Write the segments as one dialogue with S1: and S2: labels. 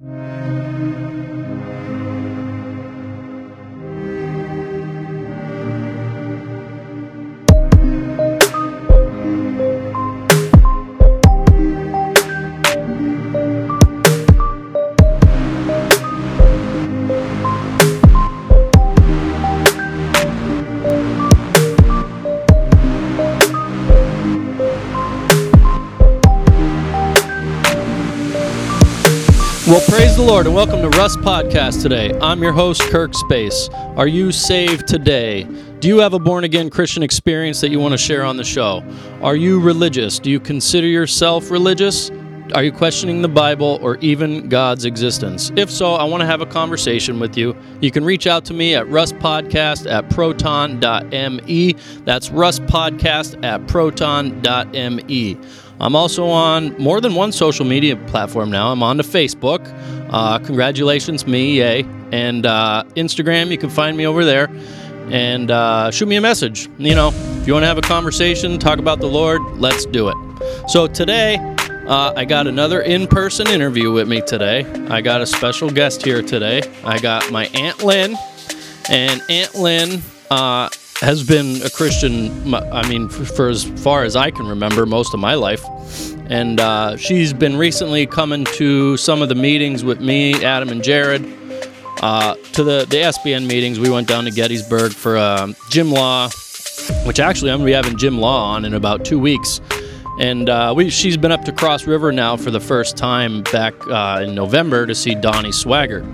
S1: Well, Lord and welcome to Rust Podcast today. I'm your host, Kirk Space. Are you saved today? Do you have a born again Christian experience that you want to share on the show? Are you religious? Do you consider yourself religious? Are you questioning the Bible or even God's existence? If so, I want to have a conversation with you. You can reach out to me at rustpodcast at proton.me. That's rustpodcast at proton.me. I'm also on more than one social media platform now. I'm on to Facebook. Uh, congratulations, me, yay. And uh, Instagram, you can find me over there. And uh, shoot me a message. You know, if you want to have a conversation, talk about the Lord, let's do it. So today, uh, I got another in person interview with me today. I got a special guest here today. I got my Aunt Lynn. And Aunt Lynn uh, has been a Christian, I mean, for, for, as far as I can remember, most of my life. And uh, she's been recently coming to some of the meetings with me, Adam, and Jared. Uh, to the, the SBN meetings, we went down to Gettysburg for uh, Jim Law, which actually I'm going to be having Jim Law on in about two weeks. And uh, we, she's been up to Cross River now for the first time back uh, in November to see Donnie Swaggart.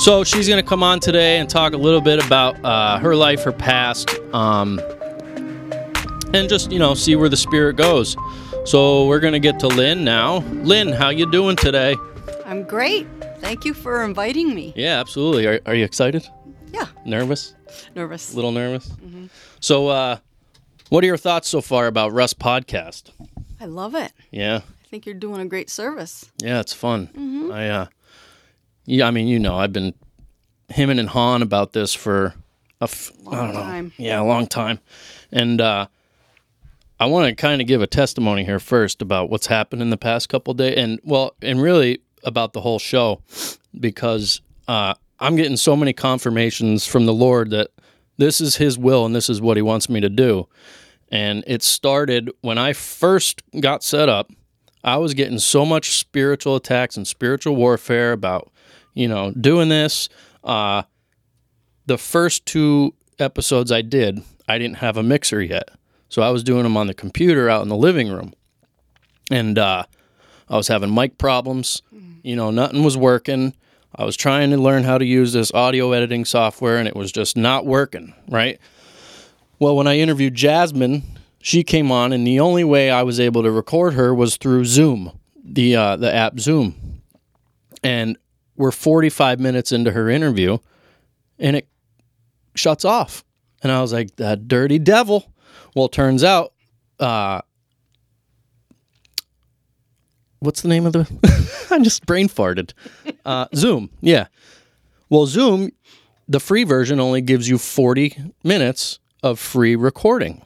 S1: So she's going to come on today and talk a little bit about uh, her life, her past, um, and just you know see where the spirit goes. So we're going to get to Lynn now. Lynn, how you doing today?
S2: I'm great. Thank you for inviting me.
S1: Yeah, absolutely. Are, are you excited?
S2: Yeah.
S1: Nervous?
S2: Nervous.
S1: A little nervous. Mm-hmm. So, uh, what are your thoughts so far about Rust Podcast?
S2: I love it.
S1: Yeah.
S2: I think you're doing a great service.
S1: Yeah, it's fun. Mm-hmm. I uh, yeah, I mean, you know, I've been hemming and hawing about this for a f-
S2: long I don't know, time.
S1: Yeah, a long time. And uh, I want to kind of give a testimony here first about what's happened in the past couple days, and well, and really about the whole show, because uh, I'm getting so many confirmations from the Lord that this is His will and this is what He wants me to do. And it started when I first got set up. I was getting so much spiritual attacks and spiritual warfare about you know, doing this. Uh, the first two episodes I did, I didn't have a mixer yet. So I was doing them on the computer out in the living room. And uh, I was having mic problems. You know, nothing was working. I was trying to learn how to use this audio editing software and it was just not working, right? Well, when I interviewed Jasmine, she came on and the only way I was able to record her was through Zoom, the uh, the app Zoom. And we're 45 minutes into her interview and it shuts off. And I was like, that dirty devil. Well, it turns out, uh, what's the name of the? I just brain farted. Uh, Zoom. Yeah. Well, Zoom, the free version only gives you 40 minutes of free recording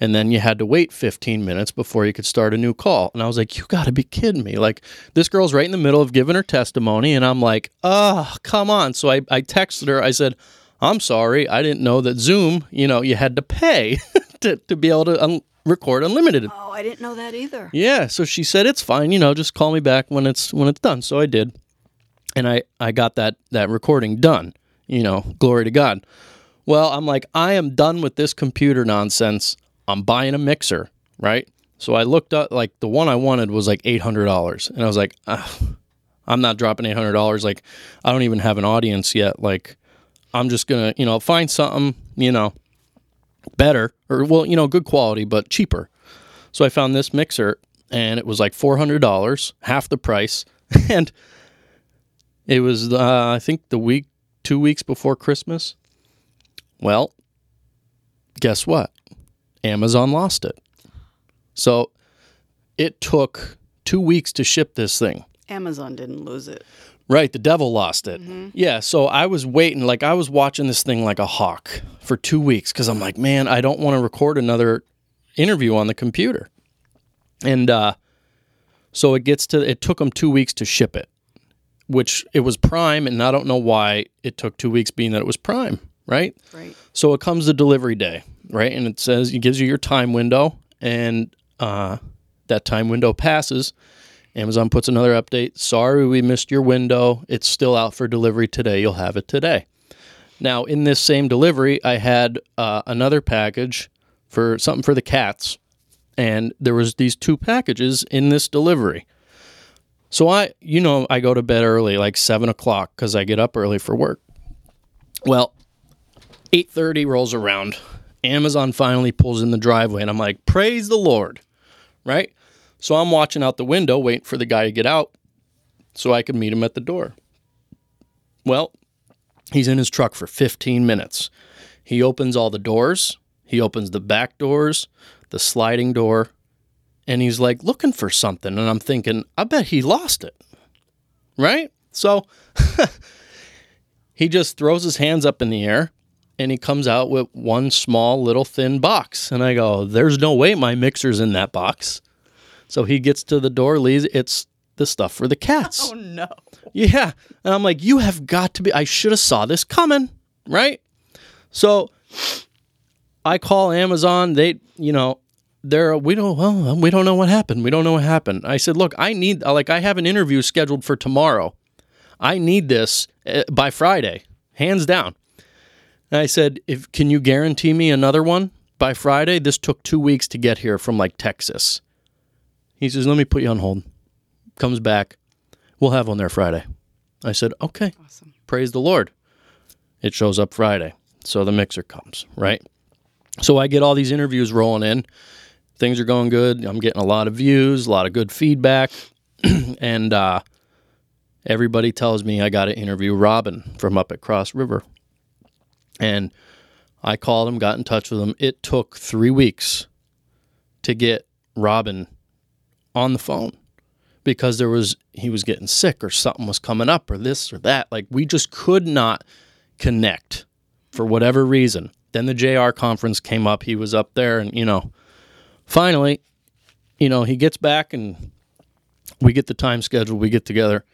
S1: and then you had to wait 15 minutes before you could start a new call. And I was like, you got to be kidding me. Like, this girl's right in the middle of giving her testimony, and I'm like, oh, come on. So I, I texted her, I said, I'm sorry, I didn't know that Zoom, you know, you had to pay to, to be able to un- record unlimited.
S2: Oh, I didn't know that either.
S1: Yeah, so she said it's fine, you know, just call me back when it's when it's done. So I did. And I I got that that recording done. You know, glory to God. Well, I'm like I am done with this computer nonsense. I'm buying a mixer, right? So I looked up, like the one I wanted was like $800. And I was like, I'm not dropping $800. Like, I don't even have an audience yet. Like, I'm just to, you know, find something, you know, better or, well, you know, good quality, but cheaper. So I found this mixer and it was like $400, half the price. and it was, uh, I think, the week, two weeks before Christmas. Well, guess what? Amazon lost it. So it took two weeks to ship this thing.
S2: Amazon didn't lose it.
S1: Right, the devil lost it. Mm-hmm. Yeah, so I was waiting, like I was watching this thing like a hawk for two weeks because I'm like, man, I don't want to record another interview on the computer. And uh, so it gets to, it took them two weeks to ship it. which it was Prime, and I don't know why it took two weeks, being that it was Prime, right?
S2: Right.
S1: So it comes the delivery day, right? And it says it gives you your time window, and uh, that time window passes. Amazon puts another update. Sorry, we missed your window. It's still out for delivery today. You'll have it today. Now, in this same delivery, I had uh, another package for something for the cats, and there was these two packages in this delivery. So I, you know, I go to bed early, like seven o'clock, because I get up early for work. Well, eight thirty rolls around. Amazon finally pulls in the driveway, and I'm like, "Praise the Lord!" Right? So I'm watching out the window, waiting for the guy to get out, so I could meet him at the door. Well, he's in his truck for 15 minutes. He opens all the doors. He opens the back doors, the sliding door, and he's like looking for something. And I'm thinking, I bet he lost it. Right? So he just throws his hands up in the air and he comes out with one small little thin box. And I go, There's no way my mixer's in that box. So he gets to the door, leaves it's the stuff for the cats.
S2: Oh no.
S1: Yeah. And I'm like, you have got to be I should have saw this coming, right? So I call Amazon, they, you know, they're we don't well, we don't know what happened. We don't know what happened. I said, "Look, I need like I have an interview scheduled for tomorrow. I need this uh, by Friday, hands down." And I said, "If can you guarantee me another one by Friday? This took 2 weeks to get here from like Texas." He says, "Let me put you on hold." Comes back. We'll have one there Friday. I said, "Okay."
S2: Awesome.
S1: praise the Lord. It shows up Friday. So the mixer comes, right? So I get all these interviews rolling in. Things are going good. I'm getting a lot of views, a lot of good feedback. and uh, everybody tells me I got to interview Robin from up at Cross River. And I called him, got in touch with him. It took three weeks to get Robin on the phone because there was he was getting sick or something was coming up or this or that. Like we just could not connect for whatever reason. Then the JR conference came up. He was up there and you know, finally, you know, he gets back and we get the time schedule, we get together,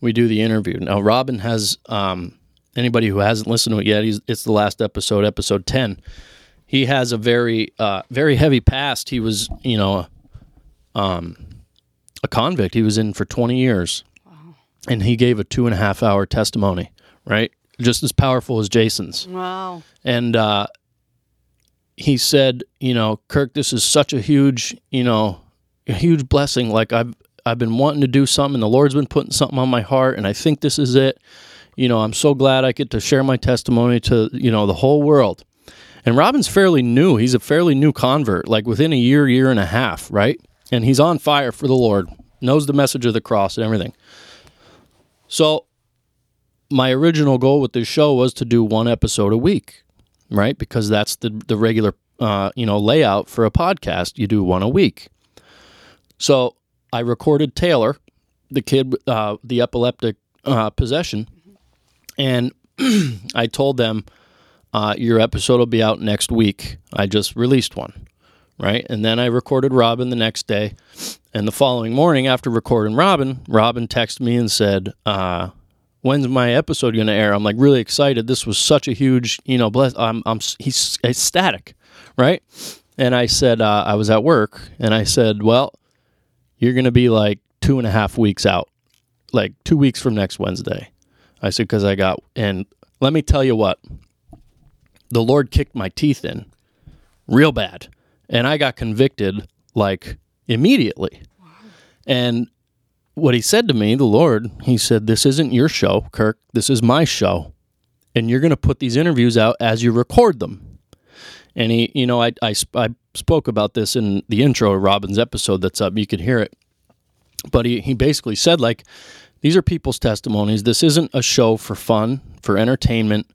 S1: we do the interview. Now Robin has um anybody who hasn't listened to it yet, it's the last episode, episode 10. He has a very uh very heavy past. He was, you know, um a convict. He was in for 20 years. And he gave a two and a half hour testimony, right? Just as powerful as Jason's.
S2: Wow.
S1: And uh, he said, you know, Kirk, this is such a huge, you know, a huge blessing. Like I've I've been wanting to do something. and The Lord's been putting something on my heart, and I think this is it. You know, I'm so glad I get to share my testimony to you know the whole world. And Robin's fairly new. He's a fairly new convert, like within a year, year and a half, right? And he's on fire for the Lord, knows the message of the cross and everything. So, my original goal with this show was to do one episode a week, right? Because that's the the regular, uh, you know, layout for a podcast. You do one a week. So I recorded Taylor, the kid, uh, the epileptic uh, possession, and I told them uh, your episode will be out next week. I just released one, right? And then I recorded Robin the next day. And the following morning, after recording Robin, Robin texted me and said, uh, "When's my episode going to air?" I'm like really excited. This was such a huge, you know, bless. I'm, I'm he's ecstatic, right? And I said, uh, I was at work, and I said, "Well, you're going to be like two and a half weeks out, like two weeks from next Wednesday." I said, "Because I got," and let me tell you what, the Lord kicked my teeth in real bad, and I got convicted like immediately. And what he said to me, the Lord, he said, This isn't your show, Kirk. This is my show. And you're going to put these interviews out as you record them. And he, you know, I, I, I spoke about this in the intro of Robin's episode that's up. You could hear it. But he, he basically said, like, these are people's testimonies. This isn't a show for fun, for entertainment.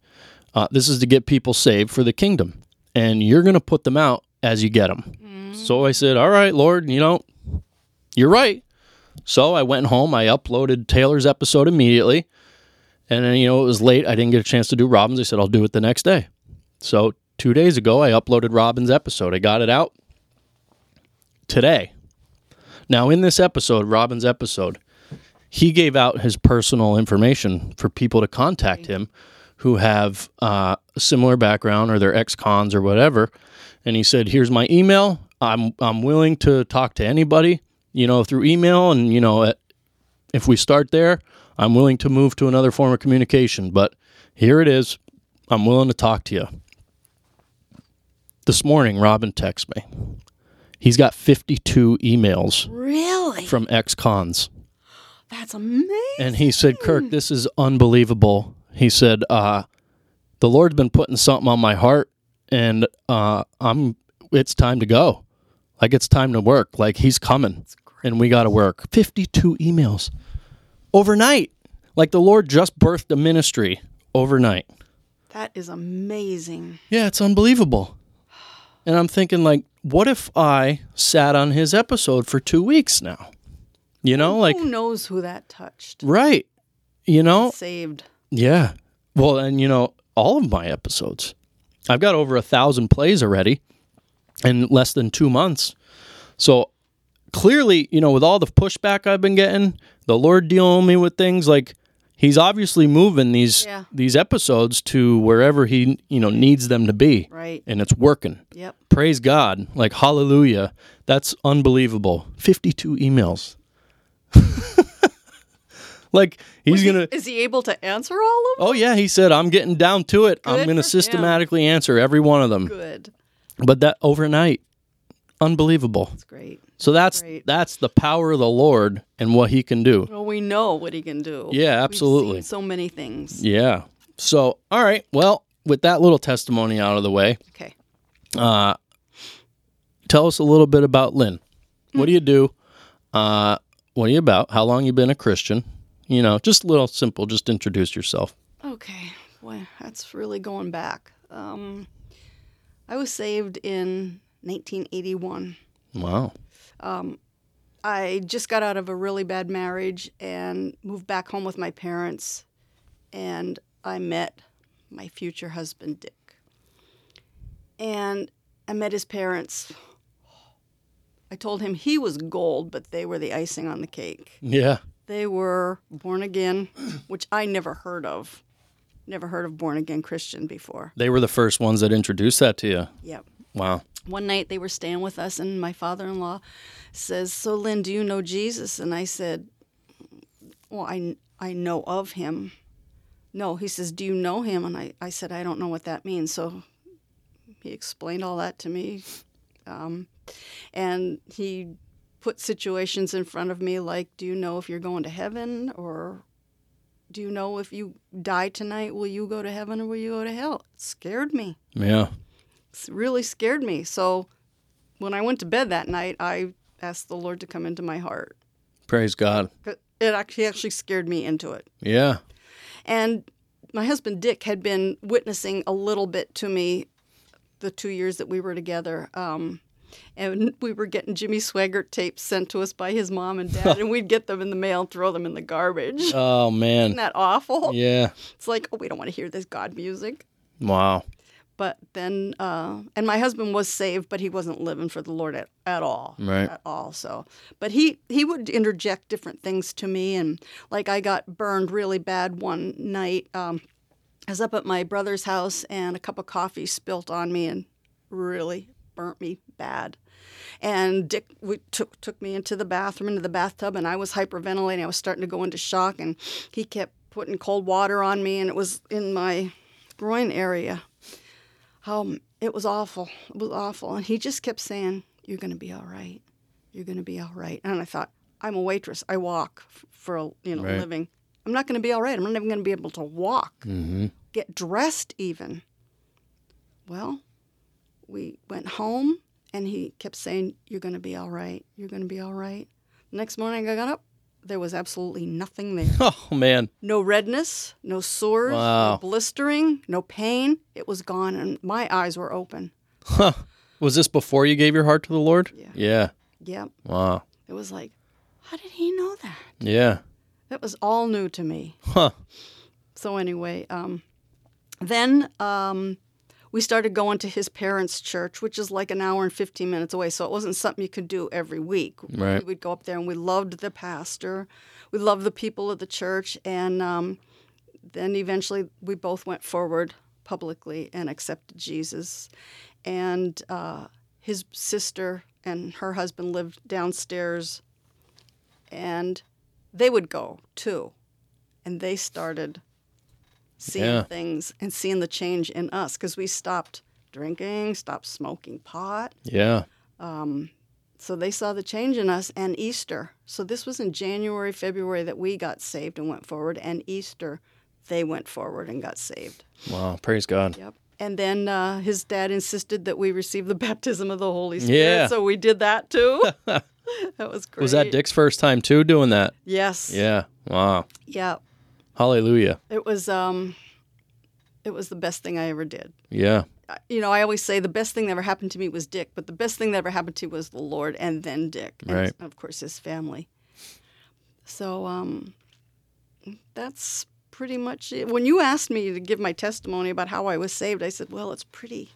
S1: Uh, this is to get people saved for the kingdom. And you're going to put them out as you get them. So I said, All right, Lord, you know, you're right. So I went home. I uploaded Taylor's episode immediately. And then, you know, it was late. I didn't get a chance to do Robin's. I said, I'll do it the next day. So two days ago, I uploaded Robin's episode. I got it out today. Now, in this episode, Robin's episode, he gave out his personal information for people to contact him who have uh, a similar background or they're ex-cons or whatever. And he said, "Here's my email. I'm I'm willing to talk to anybody, you know, through email, and you know, if we start there, I'm willing to move to another form of communication. But here it is. I'm willing to talk to you." This morning, Robin texts me. He's got 52 emails
S2: Really?
S1: from ex-cons.
S2: That's amazing.
S1: And he said, Kirk, this is unbelievable. He said, uh, the Lord's been putting something on my heart and uh, I'm it's time to go. Like it's time to work. Like he's coming. And we gotta work. Fifty two emails. Overnight. Like the Lord just birthed a ministry overnight.
S2: That is amazing.
S1: Yeah, it's unbelievable. And I'm thinking like, what if I sat on his episode for two weeks now? You know, like
S2: Who knows who that touched?
S1: right. You know?
S2: Saved.
S1: Yeah. Well, and you know, all of my episodes. I've got over a thousand plays already in less than two months. So clearly, you know, with all the pushback I've been getting, the Lord dealing me with things like He's obviously moving these
S2: Yeah.
S1: these episodes to wherever He you know needs them to be,
S2: Right.
S1: and it's working.
S2: Yep.
S1: Praise God! Like Hallelujah! That's unbelievable. Fifty-two emails. like he's
S2: he-
S1: gonna.
S2: Is he able to answer all of them?
S1: Oh yeah, he said I'm getting down to it. I'm going to
S2: for him.
S1: systematically answer every one of them.
S2: Good.
S1: But that overnight, unbelievable.
S2: That's great.
S1: So that's
S2: Great.
S1: that's the power of the Lord and what He can do.
S2: Well, we know what he can do.
S1: Yeah, absolutely.
S2: so many things.
S1: Yeah. So all right, well, with that little testimony out of the way,
S2: Okay.
S1: uh, tell us a little bit about Lynn. What do you do? Uh, what are you about? How long you been a Christian? You know, just a little simple. Just introduce yourself.
S2: Okay. Boy, that's really going back. Um, I was saved in 1981.
S1: Wow.
S2: Um, I just got out of a really bad marriage and moved back home with my parents, and I met my future husband, Dick. And I met his parents. I told him he was gold, but they were the icing on the cake.
S1: Yeah.
S2: They were born again, which I never heard of. Never heard of born again Christian before.
S1: They were the first ones that introduced that to you.
S2: Yep.
S1: Wow.
S2: one night they were staying with us and my father-in-law says so lynn do you know jesus and i said well i, I know of him no he says do you know him and i, I said i don't know what that means so he explained all that to me um, and he put situations in front of me like do you know if you're going to heaven or do you know if you die tonight will you go to heaven or will you go to hell it scared me
S1: Yeah.
S2: s- really scared me. So when I went to bed that night, I asked the Lord to come into my heart.
S1: Praise God.
S2: It actually actually scared me into it.
S1: Yeah.
S2: And my husband Dick had been witnessing a little bit to me the two years that we were together. Um, and we were getting Jimmy Swaggart tapes sent to us by his mom and dad, and we'd get them in the mail and throw them in the garbage.
S1: Oh
S2: Isn't
S1: man.
S2: that awful?
S1: Yeah.
S2: It's like, oh, we don't want to hear this God music.
S1: Wow.
S2: but then uh, and my husband was saved but he wasn't living for the lord at, at all
S1: Right.
S2: at all so but he he would interject different things to me and like i got burned really bad one night um, i was up at my brother's house and a cup of coffee spilt on me and really burnt me bad and Dick we took took me into the bathroom, into the bathtub, and I was hyperventilating. I was starting to go into shock, and he kept putting cold water on me, and it was in my groin area. Um, it was awful. It was awful, and he just kept saying, "You're going to be all right. You're going to be all right." And I thought, I'm a waitress. I walk for a you know
S1: Right.
S2: living. I'm not going to be all right. I'm not even going to be able to walk,
S1: Mm-hmm.
S2: get dressed, even. Well, we went home and he kept saying, You're going to be all right. You're going to be all right. Next morning I got up, there was absolutely nothing there.
S1: Oh man.
S2: No redness, no sores,
S1: Wow.
S2: no blistering, no pain. It was gone and my eyes were open.
S1: Huh. Was this before you gave your heart to the Lord?
S2: Yeah.
S1: Yeah.
S2: Yep.
S1: Wow.
S2: It was like, How did he know that?
S1: Yeah.
S2: That was all new to me.
S1: Huh.
S2: So, anyway, um, then um, we started going to his parents' church, which is like an hour and 15 minutes away. So it wasn't something you could do every week.
S1: Right.
S2: We would go up there and we loved the pastor. We loved the people of the church. And um, then eventually we both went forward publicly and accepted Jesus. And uh, his sister and her husband lived downstairs. And they would go too. And they started seeing
S1: Yeah.
S2: things and seeing the change in us because we stopped drinking, stopped smoking pot.
S1: Yeah.
S2: Um, So they saw the change in us and Easter. So this was in January, February that we got saved and went forward. And Easter, they went forward and got saved.
S1: Wow. Praise God.
S2: Yep. And then uh, his dad insisted that we receive the baptism of the Holy Spirit.
S1: Yeah.
S2: So we did that too. that was great.
S1: Was that Dick's first time too doing that?
S2: Yes.
S1: Yeah. Wow.
S2: Yeah.
S1: Hallelujah.
S2: It was um it was the best thing I ever did.
S1: Yeah.
S2: You know, I always say the best thing that ever happened to me was Dick, but the best thing that ever happened to me was the Lord and then Dick. And
S1: Right.
S2: of course his family. So um that's pretty much it. When you asked me to give my testimony about how I was saved, I said, Well, it's pretty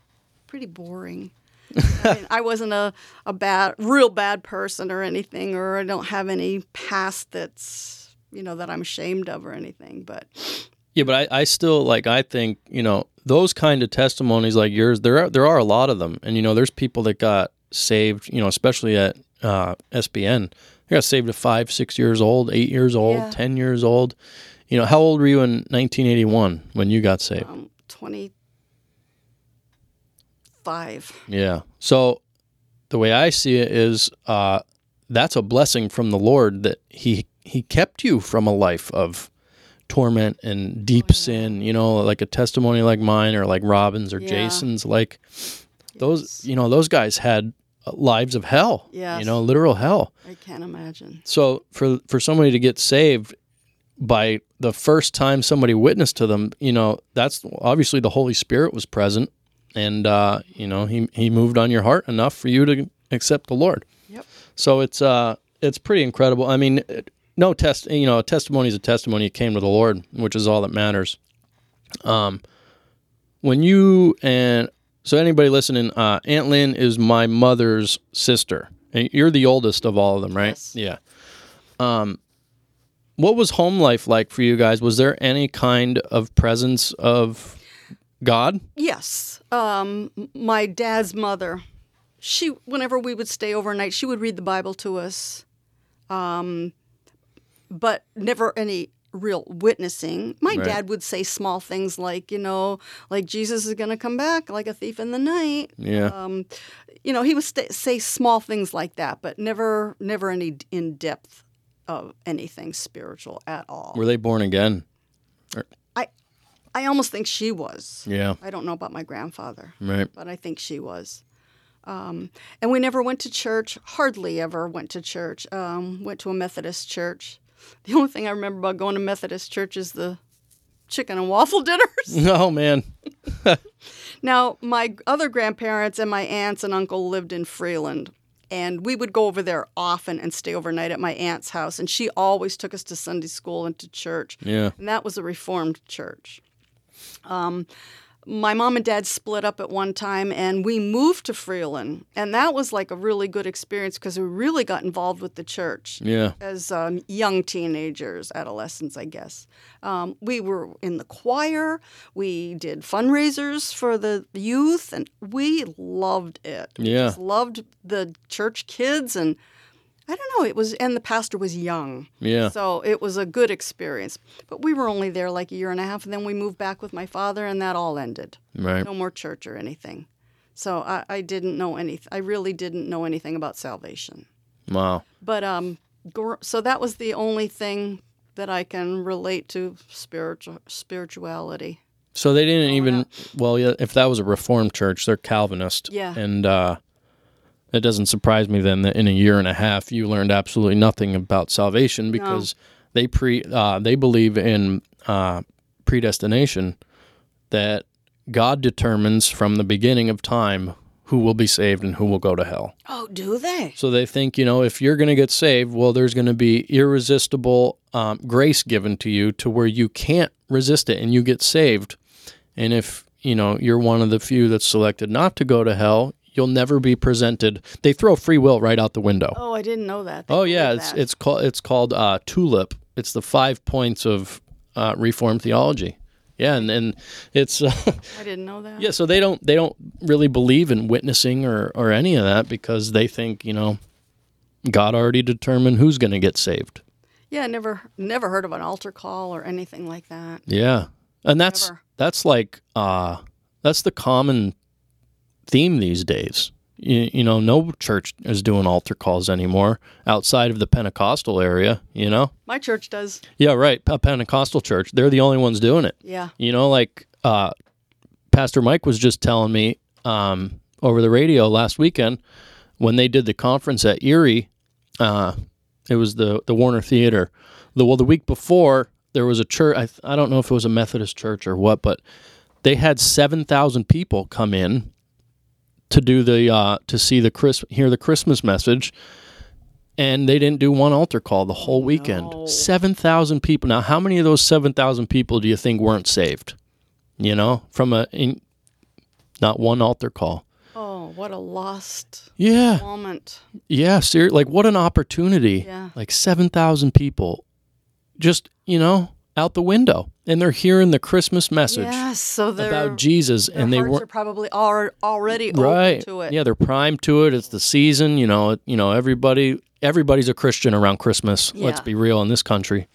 S2: pretty boring. I, mean, I wasn't a, a bad real bad person or anything, or I don't have any past that's you know that I'm ashamed of or anything. But
S1: Yeah, but I, I still like I think, you know, those kind of testimonies like yours, there are there are a lot of them. And you know, there's people that got saved, you know, especially at uh, SBN. They got saved at five, six years old, eight years old,
S2: Yeah.
S1: ten years old. You know, how old were you in nineteen eighty one when you got saved?
S2: um, 25.
S1: Yeah. So the way I see it is uh, that's a blessing from the Lord that he he kept you from a life of torment and deep sin, you know, like a testimony like mine or like Robin's or
S2: Yeah.
S1: Jason's like those
S2: Yes.
S1: you know, those guys had uh, lives of hell. You know, literal hell.
S2: I can't imagine.
S1: So for for somebody to get saved by the first time somebody witnessed to them, you know, that's obviously the Holy Spirit was present, and uh, you know he he moved on your heart enough for you to accept the Lord.
S2: Yep.
S1: So it's uh it's pretty incredible. I mean, it- no test, you know, a testimony is a testimony. It came to the Lord, which is all that matters. Um, when you and so anybody listening, uh, Aunt Lynn is my mother's sister, and you're the oldest of all of them, right?
S2: Yes.
S1: Yeah. Um, what was home life like for you guys? Was there any kind of presence of God?
S2: Yes. Um, my dad's mother, she, whenever we would stay overnight, she would read the Bible to us, um, but never any real witnessing. My
S1: Right.
S2: dad would say small things like, you know, like Jesus is going to come back like a thief in the night.
S1: Yeah.
S2: Um, you know, he would sta say small things like that, but never, never any in depth of anything spiritual at all.
S1: Were they born again?
S2: I almost think she was.
S1: Yeah.
S2: I don't know about my grandfather.
S1: Right.
S2: but I think she was. Um, and we never went to church, hardly ever went to church. Um, went to a Methodist church. The only thing I remember about going to Methodist church is the chicken and waffle dinners.
S1: Oh man.
S2: now, my other grandparents and my aunts and uncle lived in Freeland. And we would go over there often and stay overnight at my aunt's house. And she always took us to Sunday school and to church.
S1: Yeah.
S2: And that was a Reformed church. Um, my mom and dad split up at one time and we moved to Freeland. And that was like a really good experience because we really got involved with the church
S1: Yeah.
S2: as um, young teenagers, adolescents, I guess. Um, we were in the choir. We did fundraisers for the youth, and we loved it. We
S1: Yeah.
S2: just loved the church kids, and I don't know. It was, and the pastor was young,
S1: Yeah.
S2: so it was a good experience. But we were only there like a year and a half, and then we moved back with my father, and that all ended.
S1: Right.
S2: No more church or anything. So I, I didn't know anything. I really didn't know anything about salvation.
S1: Wow.
S2: But um, so that was the only thing that I can relate to spiritual spirituality.
S1: So they didn't even. Well, yeah. If that was a Reformed church, they're Calvinist.
S2: Yeah.
S1: And uh, it doesn't surprise me then that in a year and a half you learned absolutely nothing about salvation because they pre uh, they believe in uh, predestination that God determines from the beginning of time who will be saved and who will go to hell.
S2: Oh, do they?
S1: So they think, you know, if you're going to get saved, well, there's going to be irresistible um, grace given to you to where you can't resist it and you get saved. And if you know you're one of the few that's selected not to go to hell, you'll never be presented. They throw free will right out the window.
S2: Oh, I didn't know that. They
S1: Oh yeah, it's
S2: that.
S1: it's called it's called uh, tulip. It's the five points of uh, Reformed theology. Yeah, and and it's uh,
S2: I didn't know that.
S1: yeah. So they don't they don't really believe in witnessing or or any of that because they think you know God already determined who's going to get saved.
S2: Yeah, never never heard of an altar call or anything like that.
S1: Yeah, and that's
S2: Never.
S1: that's like uh, that's the common theme these days. You, you know, no church is doing altar calls anymore outside of the Pentecostal area. You know.
S2: My church does.
S1: Yeah, right. A Pentecostal church. They're the only ones doing it.
S2: Yeah.
S1: You know, like uh, Pastor Mike was just telling me um, over the radio last weekend when they did the conference at Erie. Uh, it was the the Warner Theater. The well, the week before there was a church. I I don't know if it was a Methodist church or what, but they had seven thousand people come in to do the uh, to see the Chris hear the Christmas message and they didn't do one altar call the whole weekend.
S2: no.
S1: 7,000 people. Now, how many of those 7,000 people do you think weren't saved? You know, from a in, not one altar call.
S2: Oh, what a lost
S1: Yeah.
S2: moment.
S1: Yeah, ser- like what an opportunity.
S2: Yeah.
S1: Like 7,000 people just, you know, out the window and they're hearing the Christmas message
S2: Yes. So
S1: about Jesus and they
S2: are probably already
S1: right
S2: open to it.
S1: yeah they're primed to it it's the season you know you know everybody everybody's a christian around christmas let's be real in this country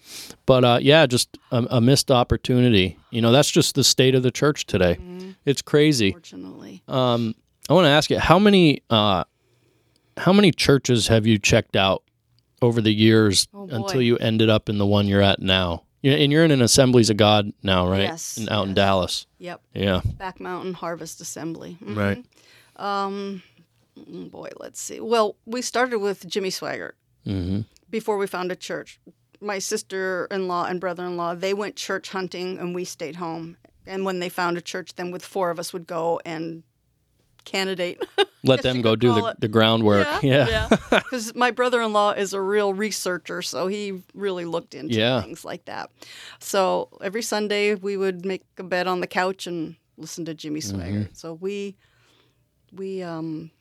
S1: but uh, yeah just a, a missed opportunity you know that's just the state of the church today
S2: Mm-hmm.
S1: it's crazy
S2: Unfortunately.
S1: um, i want to ask you how many uh, how many churches have you checked out over the years
S2: Oh,
S1: until you ended up in the one you're at now You- and you're in an assemblies of god now right
S2: Yes,
S1: And out in dallas
S2: Yep.
S1: yeah
S2: Back Mountain Harvest Assembly. Mhm.
S1: right
S2: Mm, Boy, let's see. Well, we started with Jimmy Swaggart
S1: hmm
S2: before we found a church. My sister-in-law and brother-in-law, they went church hunting and we stayed home. And when they found a church, then with four of us would go and candidate.
S1: let them go do the,
S2: it.
S1: the groundwork yeah,
S2: Because my brother-in-law is a real researcher, so he really looked into
S1: Yeah.
S2: things like that. So every Sunday we would make a bed on the couch and listen to Jimmy
S1: Mm-hmm.
S2: Swaggart. So we we um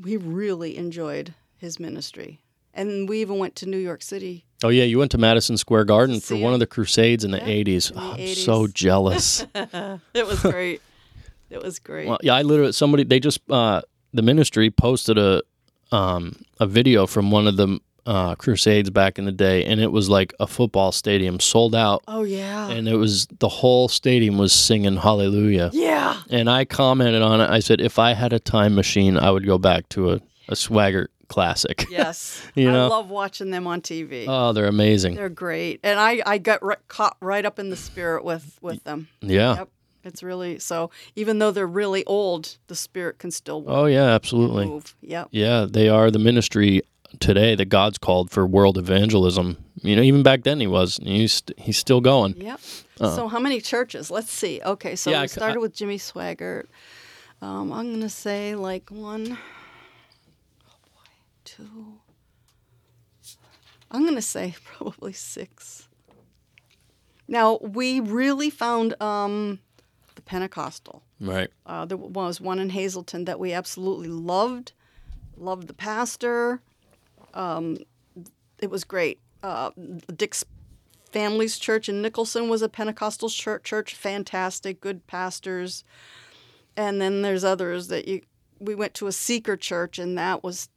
S2: we really enjoyed his ministry, and we even went to New York City.
S1: Oh yeah, you went to Madison Square Garden for one of the Crusades in the
S2: Yeah,
S1: '80s.
S2: in the
S1: Oh, I'm so jealous.
S2: It was great. It was great.
S1: well, yeah, I literally somebody they just uh, the ministry posted a um, a video from one of the uh, Crusades back in the day, and it was like a football stadium sold out,
S2: oh yeah,
S1: and it was the whole stadium was singing Hallelujah.
S2: yeah.
S1: And I commented on it. I said, if I had a time machine, I would go back to a, a Swaggart classic.
S2: Yes,
S1: You
S2: I
S1: know?
S2: love watching them on TV.
S1: Oh, they're amazing.
S2: They're great, and I I got ri- caught right up in the spirit with with them.
S1: Yeah.
S2: Yep, it's really so. Even though they're really old, the spirit can still work,
S1: Oh yeah, absolutely.
S2: move. Yep.
S1: Yeah, they are the ministry today that God's called for world evangelism. You know, even back then he was. He's he's still going.
S2: Yep. So how many churches? Let's see. Okay, so.
S1: Yeah,
S2: we started
S1: I-
S2: with Jimmy Swaggart. Um, I'm gonna say like one, oh boy, two. I'm gonna say probably six. Now we really found um, Pentecostal.
S1: Right.
S2: Uh, there was one in Hazleton that we absolutely loved. Loved the pastor. Um, it was great. Uh, Dick's Family's Church in Nicholson was a Pentecostal church, church. Fantastic, good pastors. And then there's others that you. We went to a seeker church, and that was,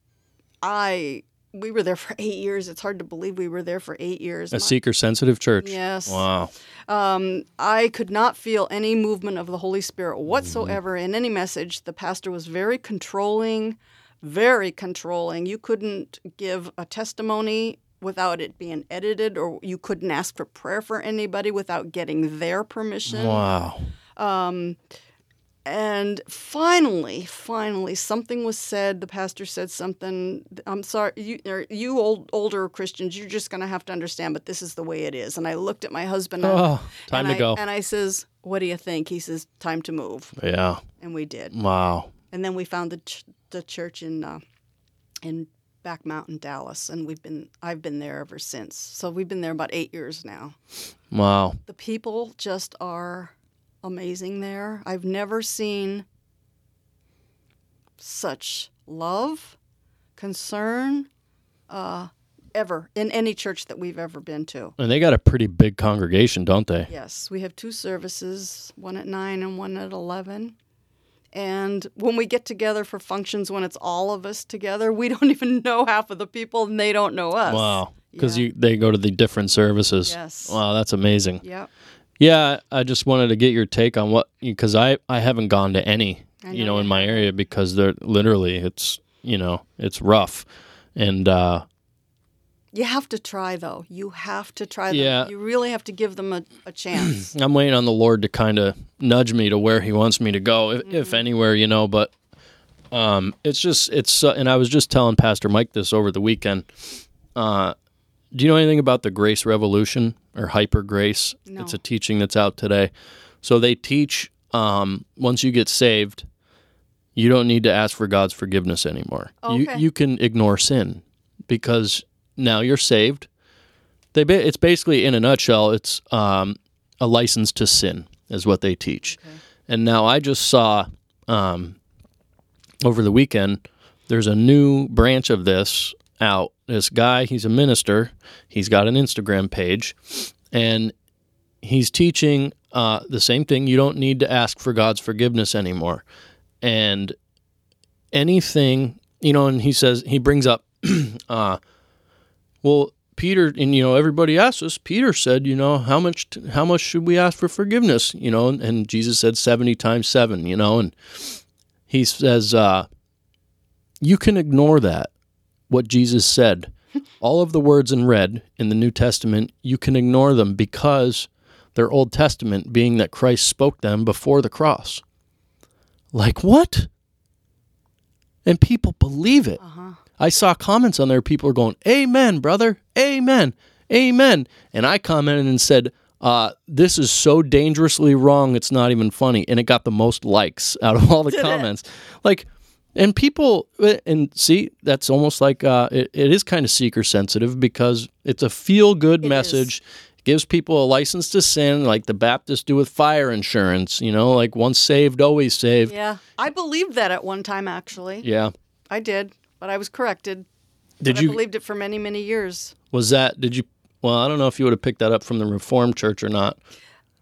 S2: I. We were there for eight years. It's hard to believe we were there for eight years.
S1: A
S2: My-
S1: seeker sensitive church.
S2: Yes.
S1: Wow.
S2: um, I could not feel any movement of the Holy Spirit whatsoever in any message. The pastor was very controlling, very controlling. You couldn't give a testimony without it being edited, or you couldn't ask for prayer for anybody without getting their permission.
S1: Wow.
S2: And finally, finally, something was said. The pastor said something. I'm sorry, you, or you old older Christians, you're just going to have to understand, but this is the way it is. And I looked at my husband. and-
S1: Oh, time
S2: and
S1: to
S2: I,
S1: go.
S2: And I says, "What do you think?" He says, "Time to move,"
S1: Yeah.
S2: and we did.
S1: Wow.
S2: And then we found the ch- the church in uh, in Back Mountain, Dallas, and we've been I've been there ever since. So we've been there about eight years now.
S1: Wow.
S2: The people just are amazing there. I've never seen such love, concern, uh, ever in any church that we've ever been to.
S1: And they got a pretty big congregation, don't they?
S2: Yes, we have two services, one at 9 and one at 11. And when we get together for functions, when it's all of us together, we don't even know half of the people and they don't know us.
S1: Wow. Because
S2: Yeah.
S1: they go to the different services.
S2: Yes.
S1: Wow, that's amazing.
S2: Yep.
S1: Yeah, I just wanted to get your take on what because I I haven't gone to any
S2: I
S1: you
S2: know
S1: know in my area because they're literally it's you know it's rough and uh
S2: You have to try, though. You have to try them.
S1: Yeah.
S2: You really have to give them a, a chance.
S1: I'm waiting on the Lord to kind of nudge me to where He wants me to go, if, if anywhere, you know. But um, it's just it's so, and I was just telling Pastor Mike this over the weekend. Uh, do you know anything about the Grace Revolution or Hyper Grace?
S2: No.
S1: It's a teaching that's out today. So they teach um, once you get saved, you don't need to ask for God's forgiveness anymore. You
S2: Okay.
S1: you can ignore sin because now you're saved. They ba- it's basically in a nutshell, it's um, a license to sin is what they teach. And now I just saw um, over the weekend there's a new branch of this out. This guy, he's a minister. He's got an Instagram page, and he's teaching uh, the same thing. You don't need to ask for God's forgiveness anymore, and anything you know. And he says he brings up, uh, well, Peter, and you know, everybody asks us. Peter said, you know, how much how much should we ask for forgiveness? You know, and, and Jesus said seventy times seven. You know, and he says, uh, you can ignore that. What Jesus said, all of the words in red in the New Testament, you can ignore them because they're Old Testament, being that Christ spoke them before the cross. Like what? And people believe it.
S2: Uh-huh.
S1: I saw comments on there. People are going, "Amen, brother. Amen. Amen." And I commented and said, uh, "This is so dangerously wrong. It's not even funny." And it got the most likes out of all the
S2: Did it?
S1: comments. Like, and people, and see, that's almost like uh, it, it is kind of seeker sensitive because it's a feel good message. It gives people a license to sin, like the Baptists do with fire insurance. You know, like once saved, always saved.
S2: Yeah. I believed that at one time, actually.
S1: Yeah.
S2: I did, but I was corrected.
S1: Did
S2: But
S1: you?
S2: I believed it for many, many years.
S1: Was that? Did you? Well, I don't know if you would have picked that up from the Reformed Church or not,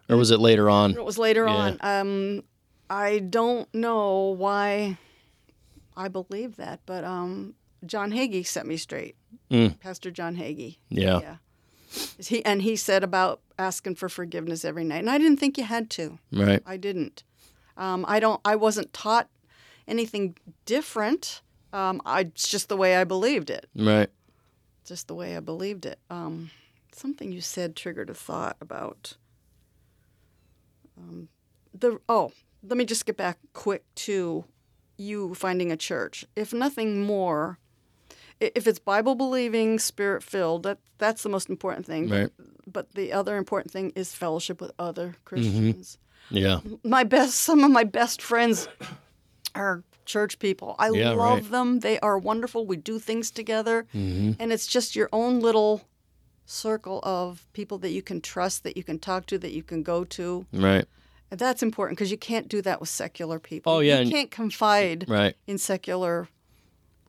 S1: or was it later on?
S2: It was later
S1: Yeah.
S2: on. Um, I don't know why I believe that, but um, John Hagee set me straight.
S1: Mm.
S2: Pastor John Hagee.
S1: Yeah.
S2: Yeah. He and he said about asking for forgiveness every night, and I didn't think you had to.
S1: Right.
S2: I didn't. Um, I don't. I wasn't taught anything different. Um, I it's just the way I believed it.
S1: Right.
S2: Just the way I believed it. Um, something you said triggered a thought about um, the. Oh, let me just get back quick to you finding a church. If nothing more, if it's Bible believing, spirit filled, that that's the most important thing.
S1: Right.
S2: But the other important thing is fellowship with other Christians
S1: Yeah.
S2: my best some of my best friends are church people i
S1: Yeah,
S2: love
S1: right. Mm-hmm.
S2: them they are wonderful we do things together Mm-hmm. and it's just your own little circle of people that you can trust that you can talk to that you can go to
S1: Right.
S2: That's important because you can't do that with secular people
S1: Oh, yeah,
S2: you can't confide
S1: Right.
S2: in secular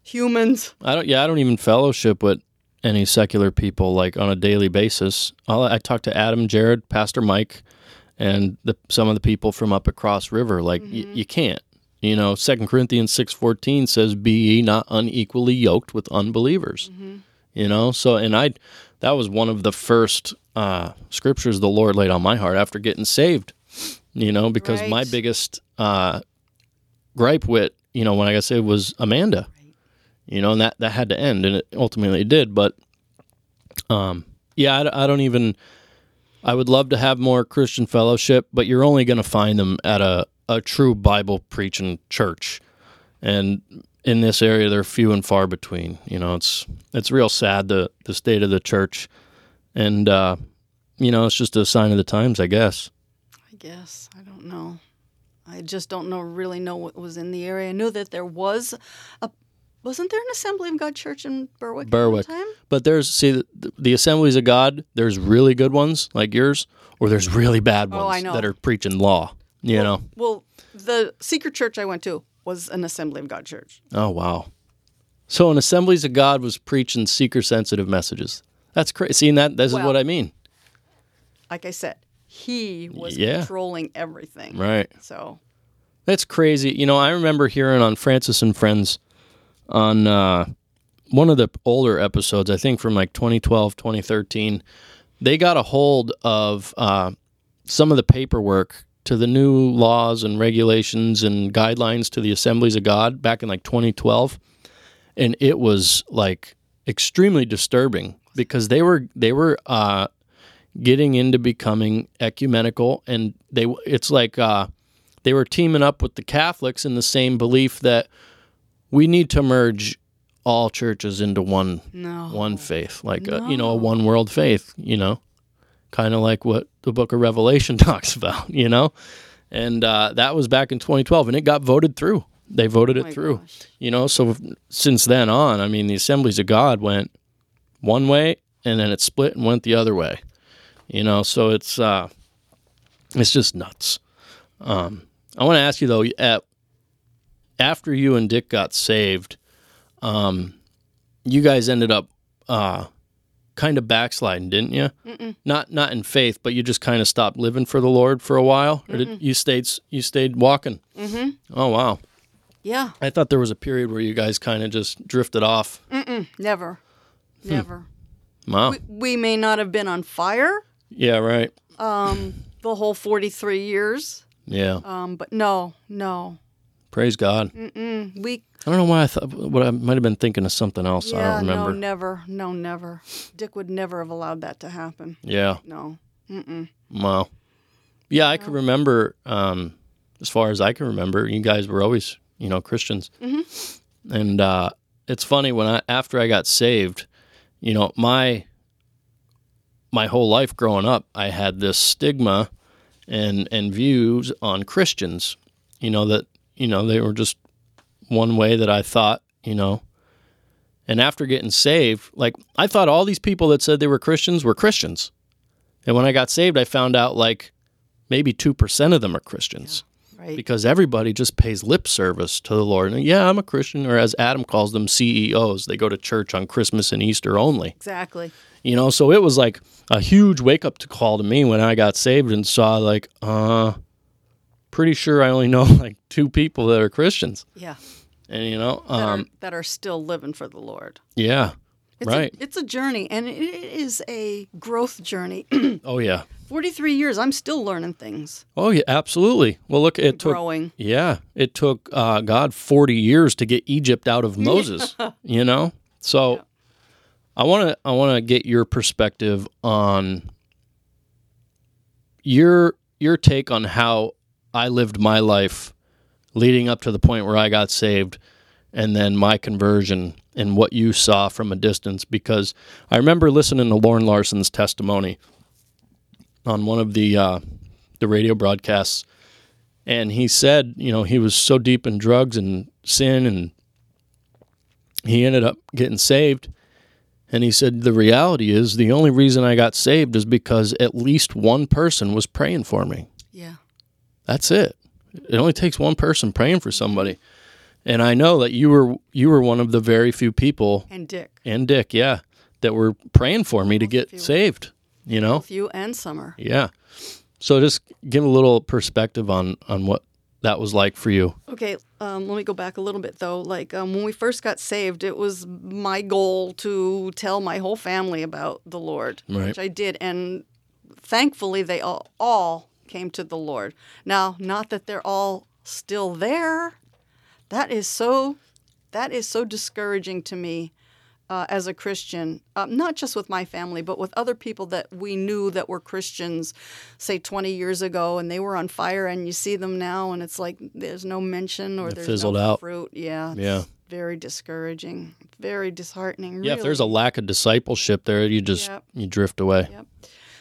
S2: humans
S1: I don't. Yeah. I don't even fellowship with any secular people like on a daily basis. All, I talk to Adam, Jared, Pastor Mike, and the, some of the people from up across river. Like y- you can't. You know, Second Corinthians six fourteen says, "Be ye not unequally yoked with unbelievers." You know, so and I, that was one of the first uh, scriptures the Lord laid on my heart after getting saved. You know, because my biggest uh, gripe with you know when I got saved was Amanda. You know, and that that had to end, and it ultimately did. But um, yeah, I, I don't even. I would love to have more Christian fellowship, but you're only going to find them at a, a true Bible preaching church, and in this area they're few and far between. You know, it's it's real sad the the state of the church, and uh, you know it's just a sign of the times, I guess.
S2: I guess i don't know i just don't know really know what was in the area i knew that there was a wasn't there an assembly of god church in berwick
S1: Berwick.
S2: time
S1: But there's see the, the assemblies of God. There's really good ones like yours, or there's really bad
S2: Oh,
S1: ones
S2: know.
S1: that are preaching law. You know.
S2: Well, the seeker church I went to was an Assembly of God church.
S1: Oh wow. So an Assemblies of God was preaching seeker sensitive messages. That's crazy. Seeing that this is what I mean.
S2: Like I said, he was
S1: Yeah.
S2: controlling everything.
S1: Right.
S2: So
S1: That's crazy. You know, I remember hearing on Frances and Friends on uh, one of the older episodes, I think from like 2012, 2013, they got a hold of uh, some of the paperwork to the new laws and regulations and guidelines to the Assemblies of God back in like 2012. And it was like extremely disturbing because they were they were uh, getting into becoming ecumenical and they it's like uh, they were teaming up with the Catholics in the same belief that we need to merge all churches into one
S2: no.
S1: one faith, like a, you know a one world faith, you know, kind of like what the Book of Revelation talks about, you know, and uh, that was back in 2012, and it got voted through. They voted
S2: Oh
S1: it through,
S2: gosh.
S1: you know. So since then on, I mean, the Assemblies of God went one way, and then it split and went the other way, you know. So it's uh, it's just nuts. Um, I want to ask you though, at after you and Dick got saved, um, you guys ended up uh, kind of backsliding, didn't you?
S2: Mm-mm.
S1: Not not in faith, but you just kind of stopped living for the Lord for a while, or did you stayed you stayed walking?
S2: Mm-hmm.
S1: Oh wow!
S2: Yeah.
S1: I thought there was a period where you guys kind of just drifted off.
S2: Mm-mm. Never.
S1: Hmm.
S2: Never.
S1: Wow.
S2: We, we may not have been on fire
S1: Yeah. Right.
S2: um, the whole 43 years,
S1: Yeah.
S2: um, but no, no.
S1: Praise God.
S2: Mm-mm. We
S1: I don't know why I thought. What I might have been thinking of something else. I don't remember.
S2: no, never, no, never. Dick would never have allowed that to happen.
S1: Yeah.
S2: No. Mm-mm.
S1: Wow. Yeah, I can remember. Um, as far as I can remember, you guys were always, you know, Christians.
S2: Mm-hmm.
S1: And uh, it's funny when I after I got saved, you know, my my whole life growing up, I had this stigma and and views on Christians. You know that you know they were just one way that I thought. You know. And after getting saved, like I thought all these people that said they were Christians were Christians. And when I got saved, I found out like maybe 2% of them are Christians
S2: Right.
S1: because everybody just pays lip service to the Lord. And yeah, I'm a Christian, or as Adam calls them, CEOs. They go to church on Christmas and Easter only.
S2: exactly.
S1: You know, so it was like a huge wake up to call to me when I got saved and saw like, uh, pretty sure I only know like two people that are Christians.
S2: Yeah.
S1: And you know,
S2: That, are,
S1: um,
S2: that are still living for the Lord.
S1: yeah,
S2: It's
S1: right.
S2: A, it's a journey, and it is a growth journey.
S1: oh yeah,
S2: 43 years, I'm still learning things,
S1: oh yeah, absolutely. Well, look, it took
S2: growing.
S1: Yeah, it took uh, God 40 years to get Egypt out of Moses, you know? So
S2: Yeah.
S1: I want to I want to get your perspective on your your take on how I lived my life leading up to the point where I got saved and then my conversion and what you saw from a distance because I remember listening to Loren Larson's testimony on one of the uh, the radio broadcasts and he said, you know, he was so deep in drugs and sin, and he ended up getting saved. And he said, the reality is the only reason I got saved is because at least one person was praying for me.
S2: Yeah.
S1: That's it. It only takes one person praying for somebody. And I know that you were you were one of the very few people,
S2: And Dick,
S1: and Dick, yeah, that were praying for me to get
S2: you.
S1: saved. You know,
S2: both you and Summer.
S1: yeah. So just give a little perspective on on what that was like for you.
S2: Okay, um, let me go back a little bit though. Like um, when we first got saved, it was my goal to tell my whole family about the Lord,
S1: Right.
S2: which I did, and thankfully they all, all came to the Lord. Now, not that they're all still there. That is so. That is so discouraging to me uh, as a Christian, uh, not just with my family, but with other people that we knew that were Christians, say 20 years ago, and they were on fire, and you see them now, and it's like there's no mention or
S1: It
S2: there's
S1: fizzled
S2: no
S1: out.
S2: fruit. Yeah,
S1: Yeah.
S2: very discouraging, very disheartening.
S1: Yeah, if there's a lack of discipleship there, you just
S2: Yep.
S1: you drift away.
S2: Yep.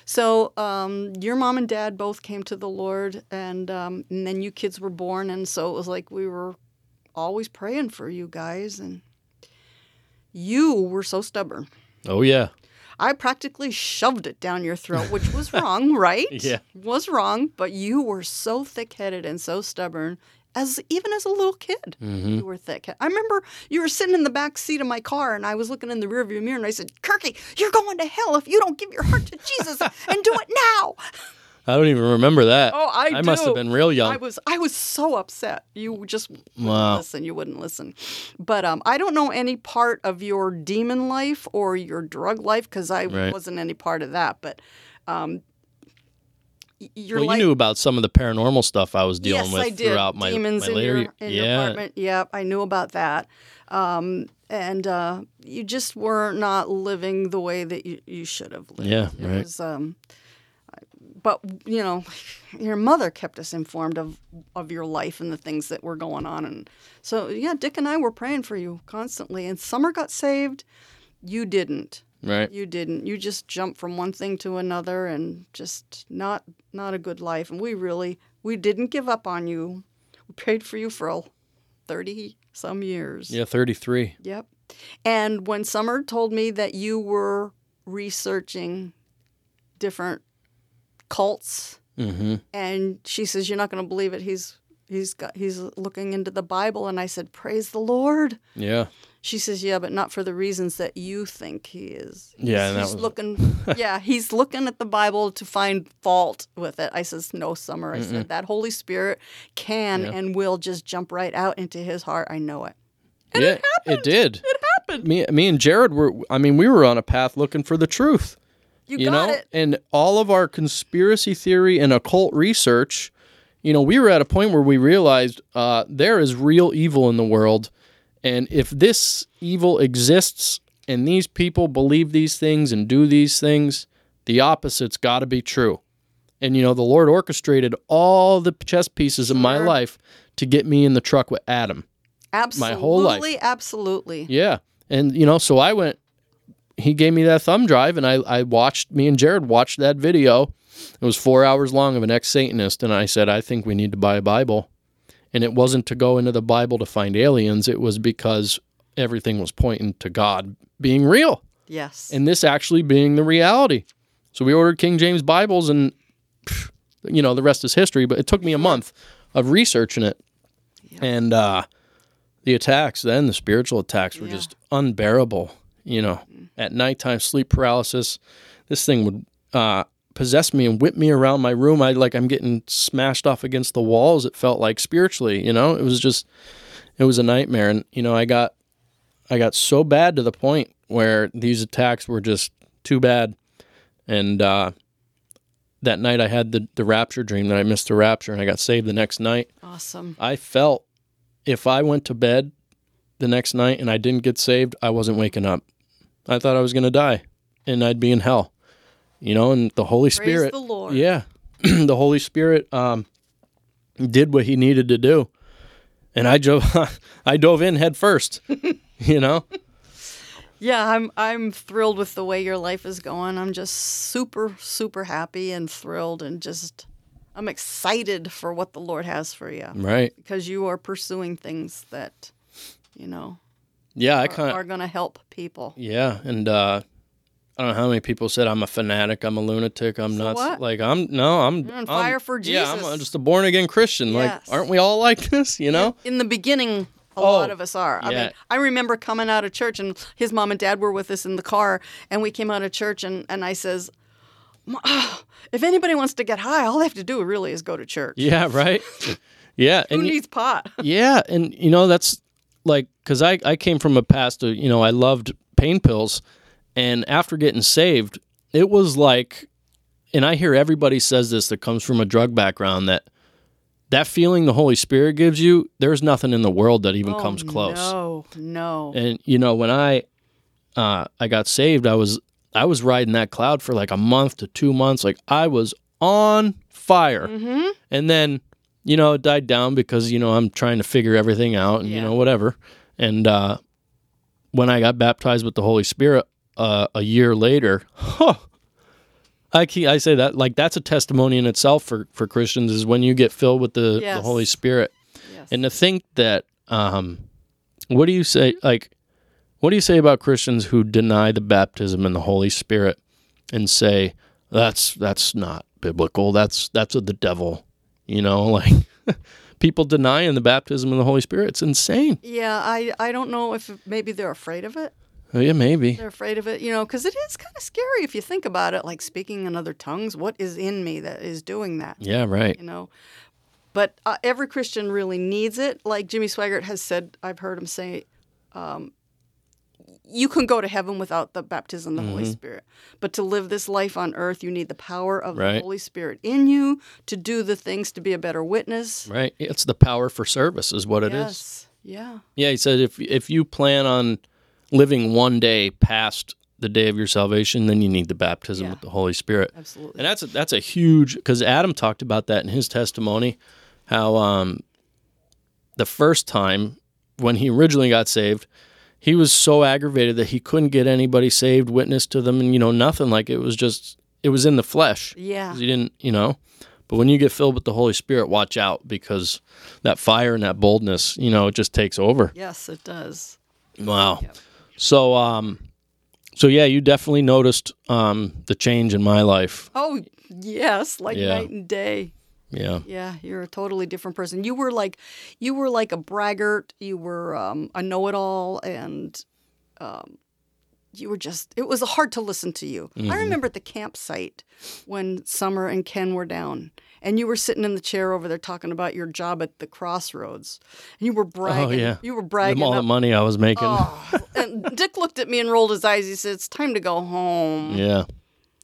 S2: So um, your mom and dad both came to the Lord, and um, and then you kids were born, and so it was like we were always praying for you guys, and you were so stubborn.
S1: Oh yeah.
S2: I practically shoved it down your throat, which was wrong, right?
S1: Yeah.
S2: Was wrong, but you were so thick headed and so stubborn. As even as a little kid,
S1: Mm-hmm.
S2: you were thick. I remember you were sitting in the back seat of my car, and I was looking in the rearview mirror, and I said, "Kirky, you're going to hell if you don't give your heart to Jesus and do it now."
S1: I don't even remember that.
S2: Oh, I
S1: I must have been real young.
S2: I was I was so upset. You just wouldn't
S1: Wow.
S2: listen. You wouldn't listen. But um, I don't know any part of your demon life or your drug life because I
S1: Right.
S2: wasn't any part of that. But um,
S1: well, you knew about some of the paranormal stuff I was dealing
S2: yes,
S1: with
S2: I did.
S1: throughout my,
S2: demons
S1: my
S2: in
S1: later
S2: your in your
S1: yeah.
S2: apartment. Yeah, I knew about that. Um, and uh, you just were not living the way that you, you should have lived.
S1: Yeah,
S2: It
S1: right.
S2: was, um, but you know, your mother kept us informed of of your life and the things that were going on, and so yeah, Dick and I were praying for you constantly. And Summer got saved, you didn't.
S1: Right.
S2: You didn't. You just jumped from one thing to another, and just not not a good life. And we really we didn't give up on you. We prayed for you for thirty some years.
S1: Yeah, 33.
S2: Yep. And when Summer told me that you were researching different cults,
S1: Mm-hmm.
S2: and she says, "You're not going to believe it. He's he's got he's looking into the Bible." And I said, "Praise the Lord."
S1: Yeah.
S2: She says, "Yeah, but not for the reasons that you think he is."
S1: Yeah, that
S2: he's
S1: was-
S2: looking. yeah, he's looking at the Bible to find fault with it. I says, "No, Summer." I said that Holy Spirit can
S1: Yeah.
S2: and will just jump right out into his heart. I know it.
S1: And yeah, it, it, did.
S2: It happened.
S1: Me, me and Jared were. I mean, we were on a path looking for the truth.
S2: You,
S1: you
S2: got
S1: know,
S2: it.
S1: and all of our conspiracy theory and occult research. You know, we were at a point where we realized uh, there is real evil in the world, and if this evil exists and these people believe these things and do these things, the opposite's got to be true. And you know, the Lord orchestrated all the chess pieces of my life to get me in the truck with Adam.
S2: Absolutely,
S1: whole life.
S2: absolutely.
S1: Yeah. And you know, so I went he gave me that thumb drive and I, I watched me and Jared watched that video. It was four hours long of an ex Satanist and I said, I think we need to buy a Bible. And it wasn't to go into the Bible to find aliens, it was because everything was pointing to God being real
S2: Yes.
S1: and this actually being the reality. So we ordered King James Bibles and pff, you know, the rest is history, but it took me a month of researching it. And uh the attacks then, the spiritual attacks were
S2: Yeah.
S1: just unbearable, you know. At nighttime sleep paralysis, this thing would uh possess me and whip me around my room. I like I'm getting smashed off against the walls. It felt like spiritually, you know. It was just it was a nightmare and you know, I got I got so bad to the point where these attacks were just too bad. And uh, that night I had the, the rapture dream that I missed the rapture and I got saved the next night.
S2: awesome.
S1: I felt if I went to bed the next night and I didn't get saved, I wasn't waking up. I thought I was going to die and I'd be in hell. You know, and the Holy
S2: Praise
S1: Spirit.
S2: the Lord.
S1: Yeah. the Holy Spirit um, did what he needed to do. And I dove, I dove in head first, you know?
S2: Yeah, I'm I'm thrilled with the way your life is going. I'm just super super happy and thrilled and just I'm excited for what the Lord has for you
S1: Right.
S2: because you are pursuing things that you know
S1: Yeah, I kind of
S2: are going to help people.
S1: Yeah, and uh, I don't know how many people said I'm a fanatic, I'm a lunatic, I'm
S2: So what?
S1: Like I'm no, I'm
S2: on
S1: I'm-
S2: fire for Jesus.
S1: Yeah, I'm just a born again Christian.
S2: Yes.
S1: Like, aren't we all like this? You know?
S2: In the beginning, a
S1: Oh,
S2: lot of us are. I
S1: yeah.
S2: mean, I remember coming out of church and his mom and dad were with us in the car, and we came out of church, and, and I says, "Ma- ah, if anybody wants to get high, all they have to do really is go to church.
S1: Yeah, right. yeah,
S2: Who
S1: and
S2: needs pot?
S1: yeah, and you know that's like because I I came from a past of you know I loved pain pills, and after getting saved, it was like, and I hear everybody says this that comes from a drug background that that feeling the Holy Spirit gives you, there's nothing in the world that even
S2: Oh,
S1: comes close.
S2: No, no.
S1: And you know, when I uh, I got saved, I was I was riding that cloud for like a month to two months. Like I was on fire,
S2: mm-hmm.
S1: and then you know it died down because you know I'm trying to figure everything out and you know whatever. And uh, when I got baptized with the Holy Spirit uh, a year later, huh, I keep, I say that like that's a testimony in itself for for Christians is when you get filled with the, the Holy Spirit.
S2: Yes.
S1: And to think that, um, what do you say? Like, What do you say about Christians who deny the baptism in the Holy Spirit and say that's that's not biblical. That's that's of the devil. You know, like people denying the baptism of the Holy Spirit. It's insane.
S2: Yeah, I I don't know if maybe they're afraid of it.
S1: Oh, yeah, maybe.
S2: They're afraid of it, you know, because it is kind of scary if you think about it. Like speaking in other tongues, what is in me that is doing that?
S1: Yeah, right.
S2: You know, but uh, every Christian really needs it. Like Jimmy Swaggart has said, I've heard him say, um, you can go to heaven without the baptism of the Holy
S1: Mm-hmm.
S2: Spirit. But to live this life on earth, you need the power of
S1: Right.
S2: the Holy Spirit in you to do the things to be a better witness.
S1: Right. It's the power for service is what it is.
S2: yes. Yeah.
S1: Yeah, he said if if you plan on living one day past the day of your salvation, then you need the baptism
S2: Yeah.
S1: with the Holy Spirit.
S2: Absolutely.
S1: And that's a, that's a huge because Adam talked about that in his testimony, how um, the first time when he originally got saved, he was so aggravated that he couldn't get anybody saved, witness to them, and you know nothing. Like it was just it was in the flesh.
S2: Yeah,
S1: He didn't, you know. But when you get filled with the Holy Spirit, watch out because that fire and that boldness, you know, it just takes over.
S2: Yes, it does.
S1: Wow.
S2: Yep.
S1: So, um, so yeah, you definitely noticed um, the change in my life.
S2: Oh, yes, like
S1: Yeah.
S2: night and day.
S1: Yeah.
S2: Yeah, you're a totally different person. You were like, you were like a braggart. You were um, a know-it-all, and um, you were just. It was hard to listen to you.
S1: Mm-hmm.
S2: I remember at the campsite when Summer and Ken were down, and you were sitting in the chair over there talking about your job at the Crossroads, and you were bragging.
S1: Oh yeah.
S2: you were
S1: Them
S2: bragging.
S1: all the money I was making.
S2: Oh, and Dick looked at me and rolled his eyes. He said, "It's time to go home."
S1: Yeah.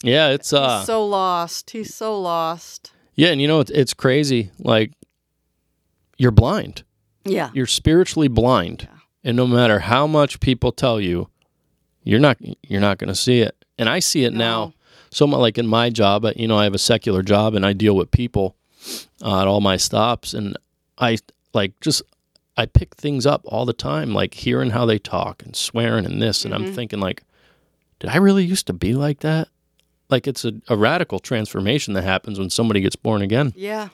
S1: Yeah. It's uh.
S2: He's so lost. He's so lost.
S1: Yeah, and you know it's, it's crazy. Like you're blind.
S2: Yeah.
S1: You're spiritually blind, and no matter how much people tell you, you're not you're not going to see it. And I see it now.
S2: No.
S1: So much like in my job, you know, I have a secular job and I deal with people uh, at all my stops, and I like just I pick things up all the time, like hearing how they talk and swearing and this, and I'm thinking like, did I really used to be like that? Like it's a, a radical transformation that happens when somebody gets born again,
S2: Yeah.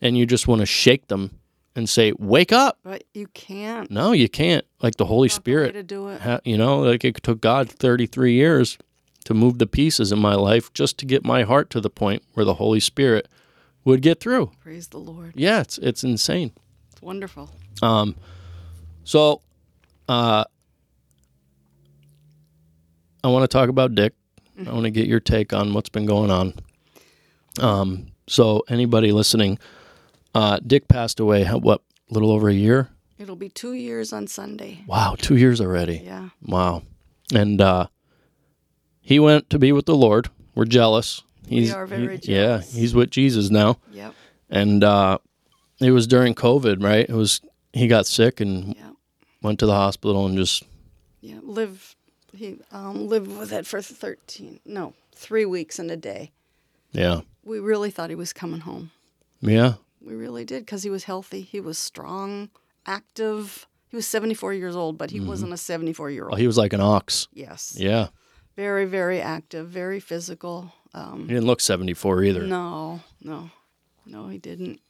S1: and you just want to shake them and say, "Wake up!"
S2: But you can't.
S1: No, you can't. Like the Holy
S2: Not the way
S1: Spirit,
S2: to do it.
S1: ha- you know, like it took God 33 years to move the pieces in my life just to get my heart to the point where the Holy Spirit would get through.
S2: Praise the Lord.
S1: Yeah, it's it's insane.
S2: It's wonderful.
S1: Um, so, uh, I want to talk about Dick. I want to get your take on what's been going on. Um, so anybody listening, uh, Dick passed away. What, a little over a year?
S2: It'll be two years on Sunday.
S1: Wow, two years already.
S2: Yeah.
S1: Wow. And uh, he went to be with the Lord. We're jealous. He's,
S2: are very
S1: he- Yeah, he's with Jesus now.
S2: Yep.
S1: And uh, it was during COVID, right? It was he got sick and
S2: Yeah.
S1: went to the hospital and just
S2: Yeah. Live. He um, lived with it for thirteen. No, three weeks and a day.
S1: yeah,
S2: We really thought he was coming home.
S1: yeah,
S2: We really did because he was healthy. He was strong, active. He was seventy-four years old, but he wasn't a seventy-four-year-old.
S1: well, he was like an ox.
S2: yes.
S1: Yeah,
S2: Very, very active. Very physical. Um,
S1: he didn't look seventy four either.
S2: No, no, no, he didn't.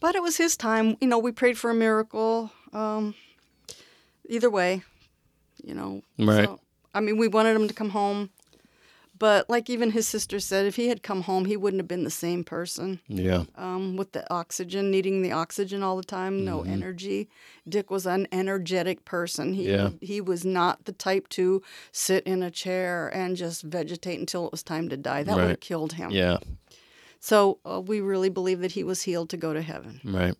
S2: But it was his time. You know, we prayed for a miracle. Um, either way, you know.
S1: Right.
S2: So, I mean, we wanted him to come home. But like even his sister said, if he had come home, he wouldn't have been the same person.
S1: Yeah,
S2: Um, with the oxygen, needing the oxygen all the time, no
S1: Mm-hmm.
S2: energy. Dick was an energetic person. He
S1: Yeah.
S2: he was not the type to sit in a chair and just vegetate until it was time to die. That would have killed him.
S1: yeah,
S2: So uh, we really believe that he was healed to go to heaven.
S1: right.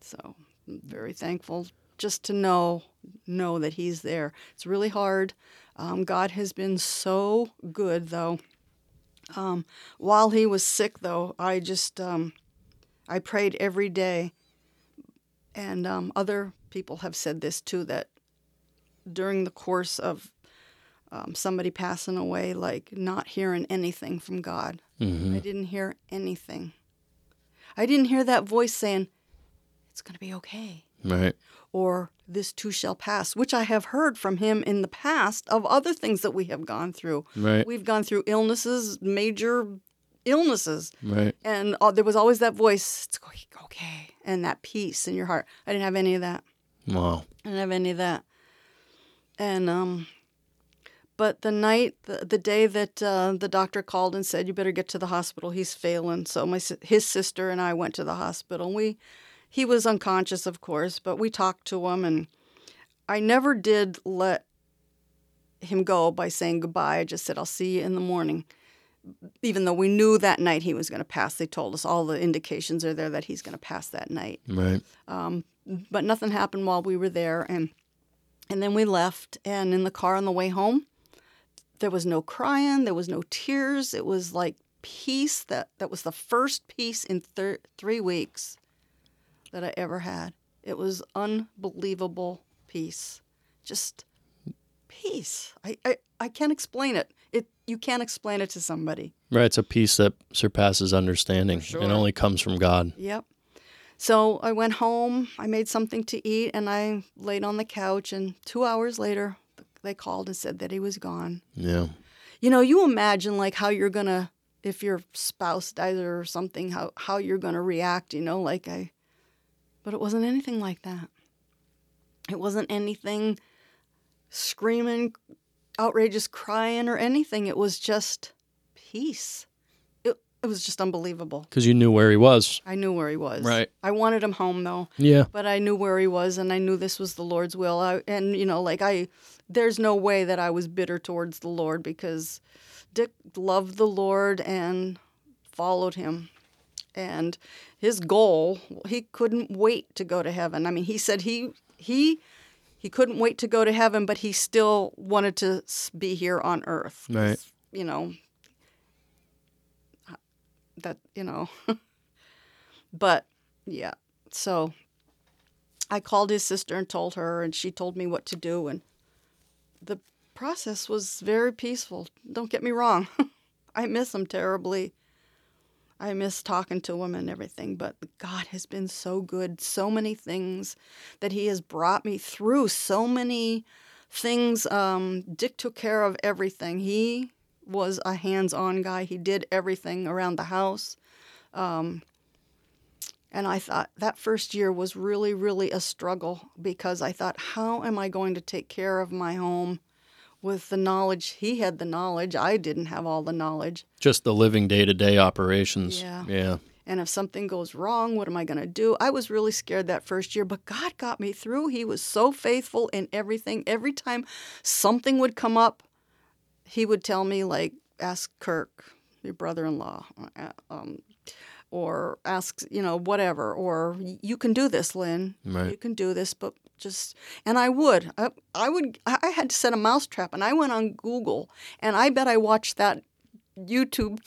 S2: So I'm very thankful just to know know that he's there. It's really hard. Um, God has been so good, though. Um, while he was sick, though, I just um, I prayed every day, and um, other people have said this too that during the course of um, somebody passing away, like not hearing anything from God,
S1: hmm
S2: I didn't hear anything. I didn't hear that voice saying, It's going to be okay,
S1: Right.
S2: Or This too shall pass, which I have heard from him in the past of other things that we have gone through.
S1: Right.
S2: We've gone through illnesses, major illnesses,
S1: Right.
S2: and uh, there was always that voice, It's okay, and that peace in your heart. I didn't have any of that.
S1: Wow.
S2: I didn't have any of that. And um, but the night, the, the day that uh, the doctor called and said you better get to the hospital, he's failing. So my his sister and I went to the hospital. And We he was unconscious, of course, but we talked to him, and I never did let him go by saying goodbye. I just said I'll see you in the morning. Even though we knew that night he was going to pass, they told us all the indications are there that he's going to pass that night
S1: Right.
S2: Um, but nothing happened while we were there and and then we left and in the car on the way home there was no crying there was no tears it was like peace that that was the first peace in thir- 3 weeks that I ever had it was unbelievable peace just peace I I, I can't explain it it you can't explain it to somebody
S1: Right. It's a peace that surpasses understanding.
S2: sure.
S1: It only comes from God.
S2: Yep. So I went home, I made something to eat, and I laid on the couch. And two hours later, they called and said that he was gone.
S1: Yeah.
S2: You know, you imagine like how you're going to, if your spouse dies or something, how, how you're going to react, you know, like I, but it wasn't anything like that. It wasn't anything screaming, outrageous crying or anything. It was just peace. It, it was just unbelievable.
S1: Because you knew where he was.
S2: I knew where he was.
S1: Right.
S2: I wanted him home though,
S1: Yeah.
S2: but I knew where he was, and I knew this was the Lord's will. I, and you know, like I, there's no way that I was bitter towards the Lord because Dick loved the Lord and followed him, and his goal, he couldn't wait to go to heaven. I mean, he said he he. He couldn't wait to go to heaven, but he still wanted to be here on earth.
S1: Right.
S2: You know, that, you know, but yeah, so I called his sister and told her, and she told me what to do. And the process was very peaceful. Don't get me wrong. I miss him terribly. I miss talking to women and everything, but God has been so good. So many things that He has brought me through. So many things. Um, Dick took care of everything. He was a hands on guy, he did everything around the house. Um, and I thought that first year was really, really a struggle because I thought, how am I going to take care of my home with the knowledge? He had the knowledge, I didn't have all the knowledge.
S1: Just the living day to day operations.
S2: Yeah.
S1: Yeah.
S2: And if something goes wrong, what am I going to do? I was really scared that first year, but God got me through. He was so faithful in everything. Every time something would come up, He would tell me, like, ask Kirk, your brother in law, um, or ask, you know, whatever, or you can do this, Lynn.
S1: Right.
S2: You can do this, but just, and I would. I, I would, I had to set a mousetrap, and I went on Google, and I bet I watched that YouTube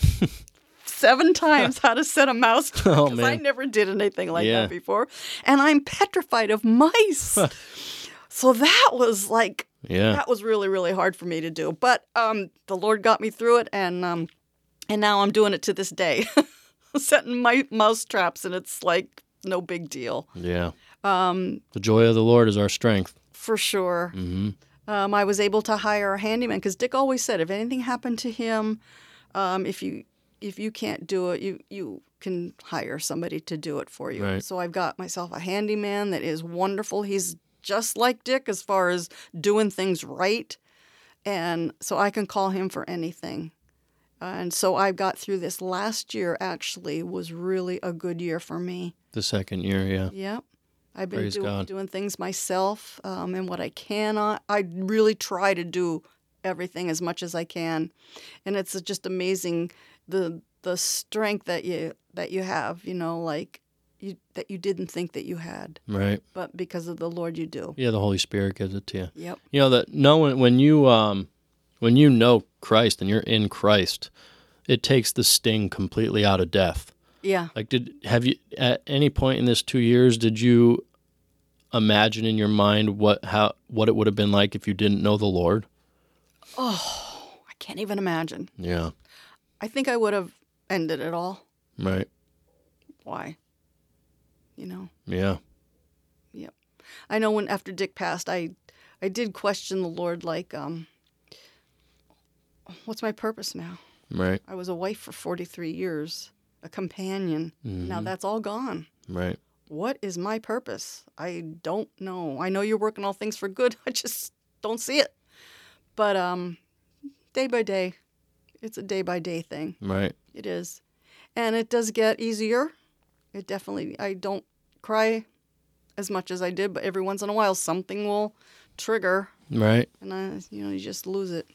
S2: seven times how to set a mouse trap
S1: Oh,
S2: I never did anything like
S1: Yeah.
S2: that before, and I'm petrified of mice. so that was like
S1: Yeah.
S2: that was really really hard for me to do, but um, the Lord got me through it, and um, and now I'm doing it to this day, setting my mouse traps, and it's like no big deal
S1: Yeah. Um, the joy of the Lord is our strength.
S2: for sure.
S1: hmm
S2: um, I was able to hire a handyman because Dick always said if anything happened to him, um, if you if you can't do it, you you can hire somebody to do it for you.
S1: Right.
S2: So I've got myself a handyman that is wonderful. He's just like Dick as far as doing things right, and so I can call him for anything. And so I got through this last year. Actually, was really a good year for me.
S1: The second year, yeah.
S2: Yep. I've been
S1: Praise
S2: do-
S1: God.
S2: doing things myself um, and what I cannot. I really try to do everything as much as I can, and it's just amazing the the strength that you that you have. You know, like you that you didn't think that you had,
S1: Right.
S2: but because of the Lord, you do.
S1: Yeah, the Holy Spirit gives it to you.
S2: Yep.
S1: You know that knowing when you um when you know Christ and you're in Christ, it takes the sting completely out of death.
S2: Yeah.
S1: Like did have you at any point in this 2 years did you imagine in your mind what how what it would have been like if you didn't know the Lord?
S2: Oh, I can't even imagine.
S1: Yeah.
S2: I think I would have ended it all.
S1: Right.
S2: Why? You know.
S1: Yeah. Yep.
S2: I know when after Dick passed, I I did question the Lord like, um, what's my purpose now?
S1: Right.
S2: I was a wife for 43 years, a companion. Now that's all gone.
S1: Right.
S2: What is my purpose? I don't know. I know you're working all things for good. I just don't see it. But um, day by day, it's a day by day thing.
S1: Right.
S2: It is, and it does get easier. It definitely. I don't cry as much as I did, but every once in a while something will trigger,
S1: Right.
S2: and I, you know, you just lose it.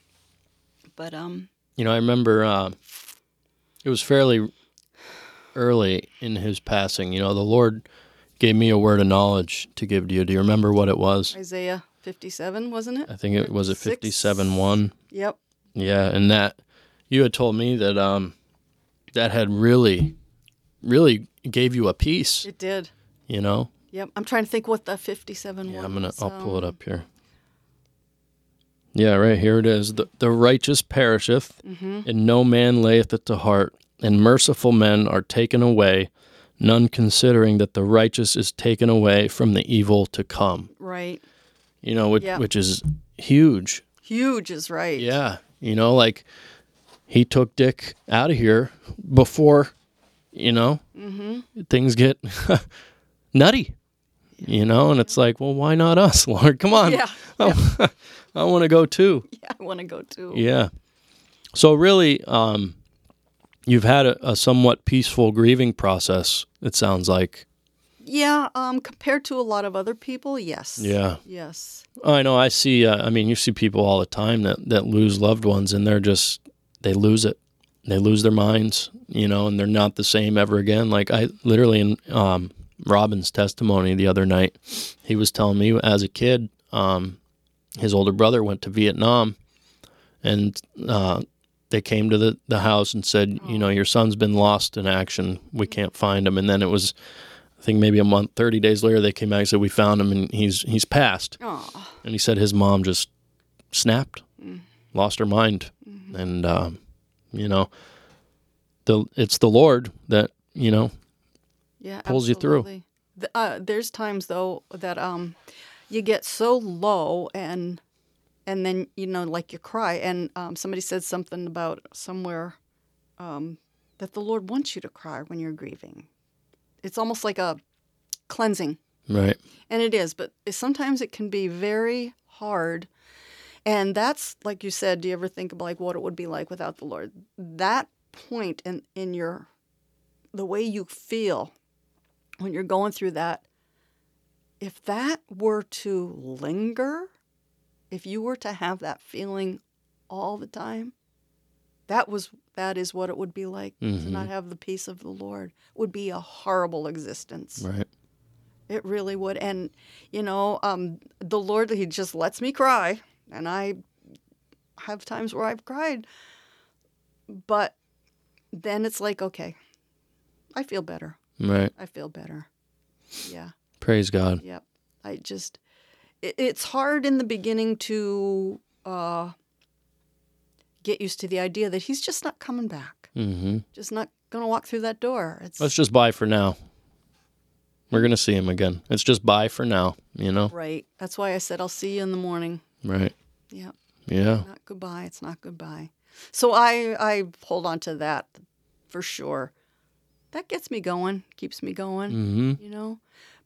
S2: But um,
S1: You know, I remember uh, it was fairly early in his passing. You know, the Lord gave me a word of knowledge to give to you. Do you remember what it was?
S2: Isaiah fifty-seven, wasn't it?
S1: I think it was a 57 1.
S2: Yep.
S1: Yeah, and that you had told me that um that had really really gave you a peace,
S2: It did.
S1: you know?
S2: Yep. I'm trying to think what the fifty-seven
S1: Yeah,
S2: was.
S1: I'm going to I'll pull it
S2: um,
S1: up here. Yeah, right here it is. The, the righteous perisheth,
S2: mhm.
S1: and no man layeth it to heart, and merciful men are taken away, none considering that the righteous is taken away from the evil to come.
S2: Right.
S1: You know, which,
S2: Yeah.
S1: which is huge.
S2: Huge is right.
S1: Yeah, you know, like he took Dick out of here before, you know,
S2: Mm-hmm.
S1: things get nutty. You know, and it's like, well, why not us, Lord? Come on,
S2: Yeah.
S1: I, I want to go too.
S2: Yeah. I want to go too.
S1: Yeah. So really, um, you've had a, a somewhat peaceful grieving process. It sounds like.
S2: Yeah. Um. Compared to a lot of other people, yes.
S1: Yeah.
S2: Yes.
S1: I know. I see. Uh, I mean, you see people all the time that that lose loved ones, and they're just they lose it. They lose their minds, you know, and they're not the same ever again. Like I literally in um, Robin's testimony the other night, he was telling me as a kid, um, his older brother went to Vietnam, and uh, they came to the the house and said, you know, your son's been lost in action. We can't find him. And then it was. I think maybe a month, thirty days later, they came back and said we found him and he's he's passed. And he said his mom just snapped,
S2: Mm.
S1: lost her mind,
S2: Mm-hmm.
S1: and um, you know, the it's the Lord that you know.
S2: Yeah.
S1: Pulls you through.
S2: Uh, there's times though that um, you get so low and and then you know like you cry and um, somebody said something about somewhere um, that the Lord wants you to cry when you're grieving. It's almost like a cleansing.
S1: Right.
S2: And it is, but sometimes it can be very hard. And that's like you said, do you ever think of like what it would be like without the Lord? That point in, in your the way you feel when you're going through that, if that were to linger, if you were to have that feeling all the time, that was that is what it would be like to
S1: Mhm.
S2: not have the peace of the Lord. It would be a horrible existence.
S1: Right.
S2: It really would. And, you know, um, the Lord, He just lets me cry. And I have times where I've cried. But then it's like, okay, I feel better.
S1: Right.
S2: I feel better. Yeah.
S1: Praise God.
S2: Yep. I just, it's hard in the beginning to uh, get used to the idea that He's just not coming back,
S1: hmm
S2: just not going to walk through that door. It's
S1: Let's just bye for now. We're gonna see him again. It's just bye for now. You know.
S2: right. That's why I said, I'll see you in the morning.
S1: Right.
S2: Yeah.
S1: Yeah.
S2: not goodbye. It's not goodbye. So I I hold on to that for sure. That gets me going, keeps me going,
S1: hmm
S2: you know.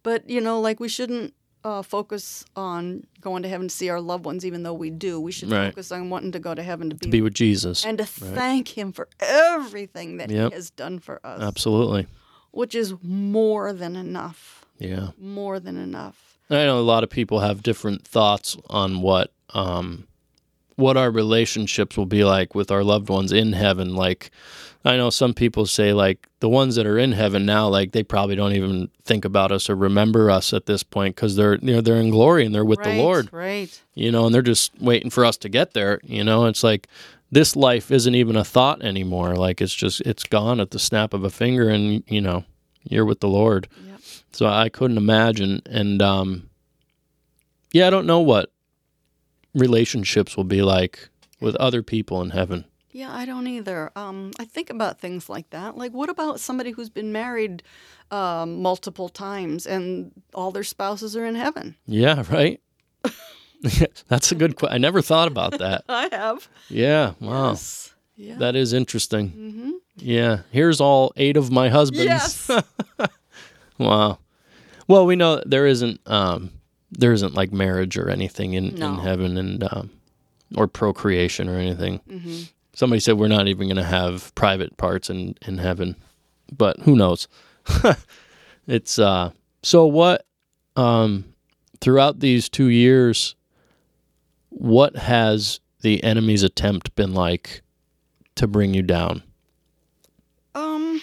S2: But you know, like we shouldn't uh, focus on going to heaven to see our loved ones, even though we do. We should
S1: Right.
S2: focus on wanting to go to heaven to be,
S1: To be with Jesus.
S2: and to thank Him for everything that
S1: Yep.
S2: He has done for us,
S1: Absolutely.
S2: which is more than enough.
S1: Yeah.
S2: More than enough.
S1: I know a lot of people have different thoughts on what um, what our relationships will be like with our loved ones in heaven. Like, I know some people say like the ones that are in heaven now, like they probably don't even think about us or remember us at this point because they're you know they're in glory and they're with
S2: right,
S1: the Lord,
S2: Right.
S1: you know, and they're just waiting for us to get there. You know, it's like this life isn't even a thought anymore. Like it's just it's gone at the snap of a finger, and you know you're with the Lord.
S2: Yep.
S1: So I couldn't imagine. And um, yeah, I don't know what relationships will be like with other people in heaven.
S2: Yeah, I don't either. Um, I think about things like that. Like, what about somebody who's been married um, multiple times and all their spouses are in heaven?
S1: Yeah, right. That's a good question. I never thought about that.
S2: I have.
S1: Yeah, wow,
S2: Yes. Yeah.
S1: that is interesting.
S2: mm-hmm.
S1: Yeah, here's all eight of my husbands.
S2: Yes.
S1: Wow. Well, we know there isn't um, there isn't like marriage or anything in,
S2: No.
S1: in heaven and um, or procreation or anything.
S2: hmm
S1: Somebody said we're not even going to have private parts in in heaven, but who knows? it's uh. So what? Um, throughout these two years, what has the enemy's attempt been like to bring you down?
S2: Um,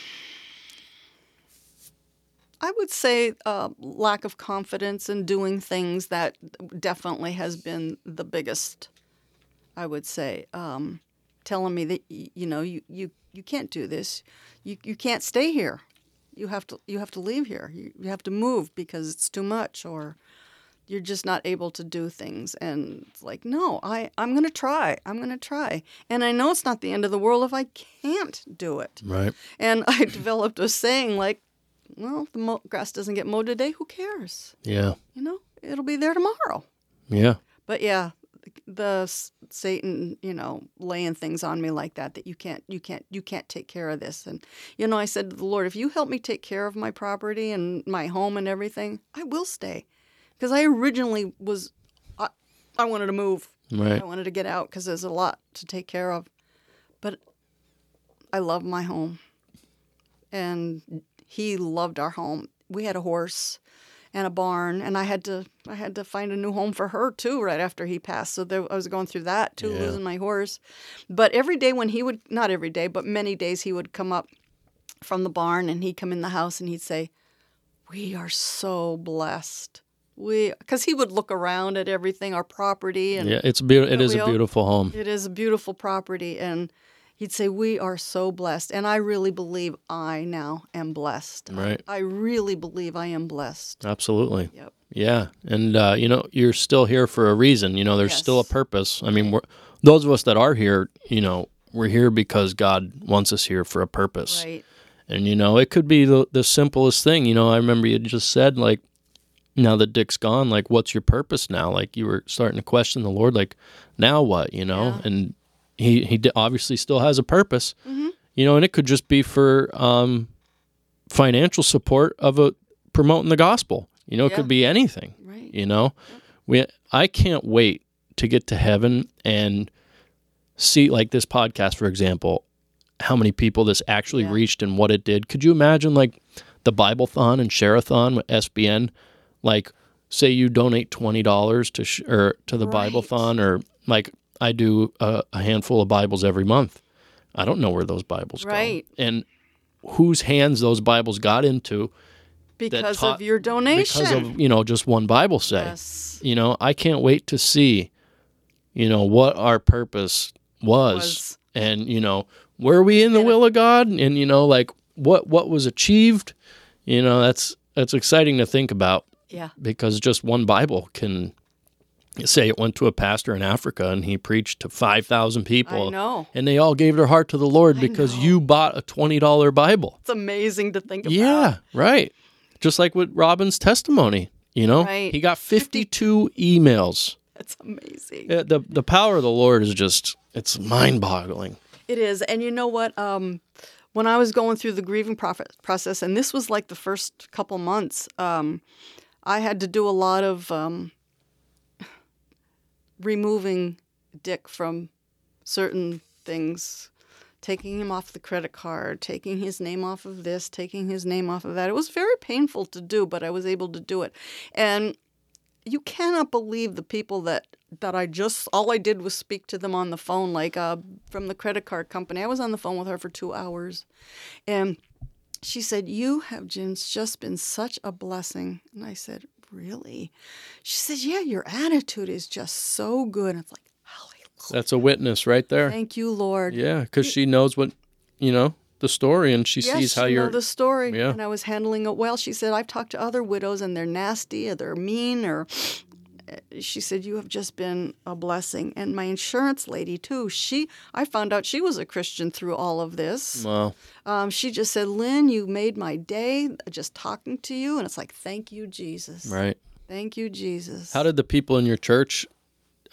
S2: I would say uh, lack of confidence in doing things that definitely has been the biggest. I would say um, telling me that you know you, you, you can't do this, you you can't stay here, you have to you have to leave here, you, you have to move because it's too much, or you're just not able to do things. And it's like no, I I'm gonna try, I'm gonna try, and I know it's not the end of the world if I can't do it.
S1: Right.
S2: And I developed a saying like, well, if the mo- grass doesn't get mowed today, who cares?
S1: Yeah.
S2: You know, it'll be there tomorrow.
S1: Yeah.
S2: But yeah, the Satan, you know, laying things on me like that that you can't, you can't, you can't take care of this. And you know, I said to the Lord, if you help me take care of my property and my home and everything, I will stay, because I originally was, I, I wanted to move.
S1: Right.
S2: I wanted to get out because there's a lot to take care of. But I love my home. And he loved our home. We had a horse and a barn and I had to I had to find a new home for her too right after he passed. So there, I was going through that too,
S1: Yeah.
S2: losing my horse. But every day when he would not every day, but many days he would come up from the barn and he'd come in the house and he'd say, "We are so blessed." We cuz he would look around at everything, our property and
S1: Yeah. It's beautiful. It is a beautiful home.
S2: it is a beautiful property, and he'd say, "We are so blessed," and I really believe I now am blessed.
S1: Right.
S2: I really believe I am blessed.
S1: Absolutely.
S2: Yep.
S1: Yeah, and uh, you know you're still here for a reason. You know, there's still a purpose. I mean, we're, those of us that are here, you know, we're here because God wants us here for a purpose.
S2: Right.
S1: And you know, it could be the the simplest thing. You know, I remember you just said like, now that Dick's gone, like, what's your purpose now? Like, you were starting to question the Lord, like, now what? You know,
S2: Yeah.
S1: and he he obviously still has a purpose.
S2: Mhm.
S1: You know, and it could just be for um, financial support of a promoting the gospel. You know, it could be anything
S2: Right.
S1: you know we i can't wait to get to heaven and see like this podcast for example how many people this actually
S2: Yeah.
S1: reached and what it did could you imagine like the biblethon and shareathon with sbn like say you donate $20 to sh- or to the
S2: Right.
S1: biblethon or like i do a, a handful of bibles every month i don't know where those bibles
S2: Right.
S1: go and whose hands those bibles got into
S2: Because
S1: taught-
S2: of your donation.
S1: because of you know just one bible say
S2: yes.
S1: you know i can't wait to see you know what our purpose was,
S2: Was.
S1: and you know were we in the
S2: And-
S1: will of god and you know like what what was achieved you know that's that's exciting to think about
S2: Yeah.
S1: because just one bible can say it went to a pastor in africa and he preached to 5000 people
S2: I know.
S1: and they all gave their heart to the lord
S2: I
S1: because
S2: know.
S1: you bought a $20 bible
S2: It's amazing to think about.
S1: yeah, right. Just like with Robin's testimony, you know,
S2: Right.
S1: he got 52 emails.
S2: It's amazing.
S1: Uh, The the power of the Lord is just it's mind-boggling.
S2: It is. And you know what? Um, when I was going through the grieving process, and this was like the first couple months, um, I had to do a lot of um, removing Dick from certain things, taking him off the credit card, taking his name off of this, taking his name off of that. It was very painful to do, but I was able to do it. And you cannot believe the people that that I just all I did was speak to them on the phone, like uh, from the credit card company. I was on the phone with her for two hours, and she said, "You have just just been such a blessing." And I said, "Really?" She says, "Yeah, your attitude is just so good." And it's like, "Hallelujah,
S1: That's a witness right there.
S2: thank you, Lord."
S1: Yeah, because she knows what you know the story and she
S2: Yes,
S1: sees how
S2: she
S1: you're.
S2: the story,
S1: Yeah.
S2: and I was handling it well. She said, "I've talked to other widows, and they're nasty, or they're mean, or." She said, "You have just been a blessing." And my insurance lady too. She, I found out she was a Christian through all of this.
S1: Wow.
S2: Um, she just said, "Lynn, you made my day just talking to you," and it's like, "Thank you, Jesus.
S1: Right.
S2: Thank you, Jesus."
S1: How did the people in your church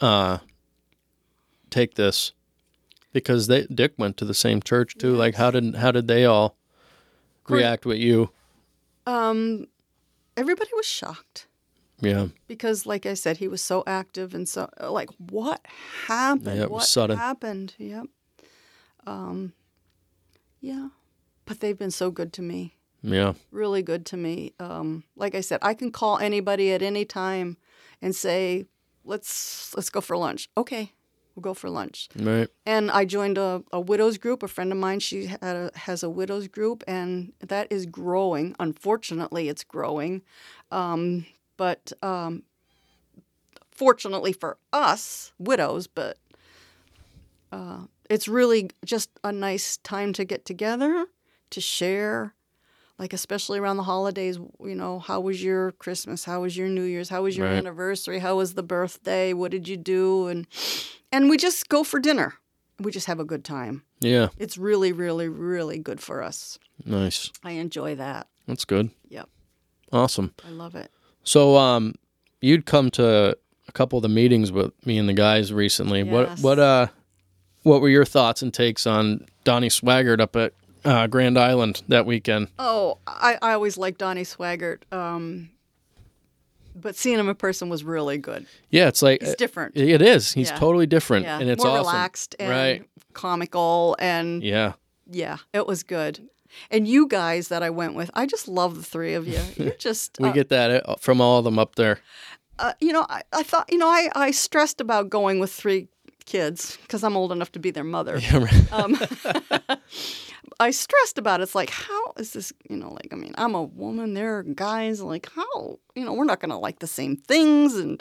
S1: uh, take this? Because they Dick went to the same church too. Like how did how did they all react with you?
S2: um, everybody was shocked.
S1: Yeah.
S2: because like I said, he was so active and so like what happened?
S1: Yeah, it was
S2: what
S1: sudden.
S2: happened? Yep. Um, yeah, but they've been so good to me,
S1: Yeah.
S2: really good to me. Um, like I said, I can call anybody at any time and say, "Let's let's go for lunch." Okay, we'll go for lunch.
S1: Right.
S2: And I joined a, a widows group. A friend of mine, she had a, has a widows group, and that is growing. Unfortunately, it's growing. Um, but um, fortunately for us, widows, but uh, it's really just a nice time to get together, to share. Like, especially around the holidays, you know, how was your Christmas? How was your New Year's? How was your
S1: Right.
S2: anniversary? How was the birthday? What did you do? And and we just go for dinner. We just have a good time.
S1: Yeah.
S2: It's really, really, really good for us.
S1: Nice.
S2: I enjoy that.
S1: That's good.
S2: Yep,
S1: Awesome.
S2: I love it.
S1: So, um, you'd come to a couple of the meetings with me and the guys recently. What,
S2: Yes.
S1: what, uh, what were your thoughts and takes on Donnie Swaggart up at uh, Grand Island that weekend?
S2: Oh, I, I always liked Donnie Swaggart, um, but seeing him in person was really good.
S1: Yeah, it's like
S2: He's different.
S1: it is. He's
S2: Yeah.
S1: totally different,
S2: yeah,
S1: and it's
S2: more
S1: awesome.
S2: relaxed and
S1: Right.
S2: comical, and
S1: Yeah.
S2: yeah, it was good. And you guys that I went with, I just love the three of you. You're just,
S1: We
S2: uh,
S1: get that uh, from all of them up there.
S2: uh, you know, I, I thought, you know, I, I stressed about going with three kids because I'm old enough to be their mother.
S1: Yeah, right.
S2: um, I stressed about it. It's like, how is this? You know, like I mean, I'm a woman. There are guys. Like, how? You know, we're not gonna like the same things. And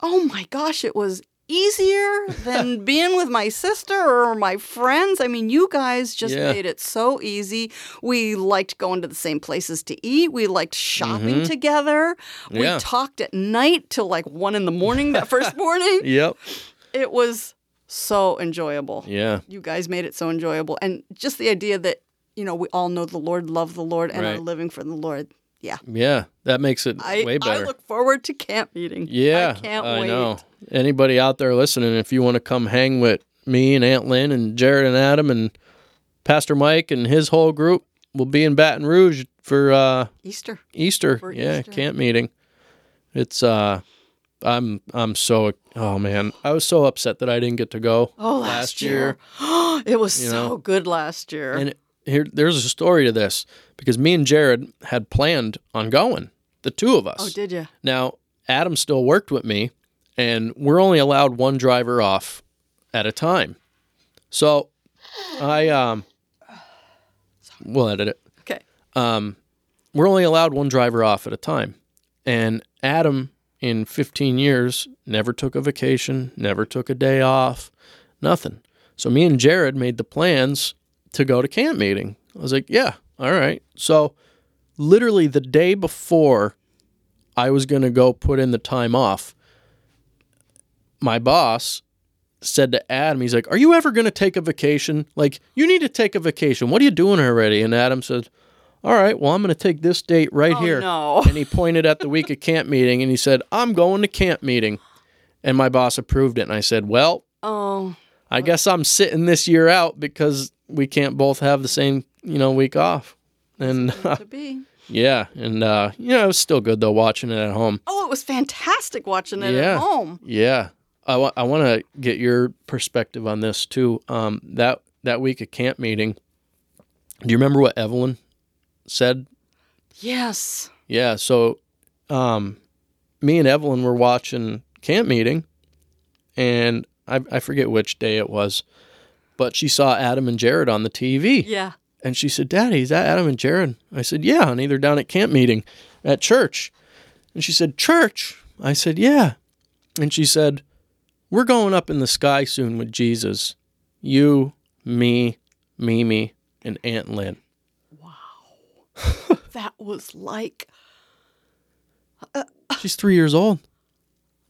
S2: oh my gosh, it was easier than being with my sister or my friends. I mean, you guys just
S1: Yeah.
S2: made it so easy. We liked going to the same places to eat. We liked shopping together. We
S1: Mm-hmm. Yeah.
S2: talked at night till like one in the morning that first morning.
S1: Yep.
S2: It was so enjoyable
S1: Yeah.
S2: you guys made it so enjoyable and just the idea that you know we all know the lord love the lord and are living for the lord yeah
S1: Yeah. That makes it
S2: I,
S1: way better.
S2: I look forward to camp meeting
S1: Yeah,
S2: i can't wait
S1: know. Anybody out there listening, if you want to come hang with me and Aunt Lynn and Jared and Adam and Pastor Mike and his whole group, we'll be in Baton Rouge for uh,
S2: easter
S1: Easter.
S2: For
S1: yeah,
S2: Easter.
S1: camp meeting. It's uh, I'm I'm so oh man, I was so upset that I didn't get to go
S2: oh last, year, it was
S1: You
S2: so
S1: know?
S2: good last year
S1: And here, there's a story to this because me and Jared had planned on going, the two of us.
S2: oh did you
S1: Now, Adam still worked with me, and we're only allowed one driver off at a time. So I um we'll edit it.
S2: okay
S1: Um we're only allowed one driver off at a time. And Adam in 15 years never took a vacation, never took a day off, nothing. So me and Jared made the plans to go to camp meeting. I was like, yeah, all right. So literally the day before I was going to go put in the time off, my boss said to Adam, he's like, Are you ever going to take a vacation? Like, you need to take a vacation. What are you doing already? And Adam said, All right, well, I'm going to take this date right
S2: oh
S1: here.
S2: no
S1: And he pointed at the week of camp meeting and he said, I'm going to camp meeting. And my boss approved it. And I said, Well,
S2: oh
S1: I guess I'm sitting this year out because we can't both have the same, you know, week off. And
S2: to be
S1: yeah, and uh, you know, it was still good though watching it at home.
S2: oh it was fantastic watching it
S1: Yeah.
S2: at home
S1: Yeah, I want to get your perspective on this too. Um, that that week at camp meeting, do you remember what Evelyn said?
S2: yes
S1: Yeah, so um, me and Evelyn were watching camp meeting, and I, I forget which day it was, but she saw Adam and Jared on the TV.
S2: yeah
S1: And she said, Daddy, is that Adam and Jared? I said, Yeah, honey, they're down at camp meeting at church. And she said, Church? I said, Yeah. And she said, We're going up in the sky soon with Jesus. You, me, Mimi, and Aunt Lynn. Wow.
S2: that was like uh,
S1: She's three years old.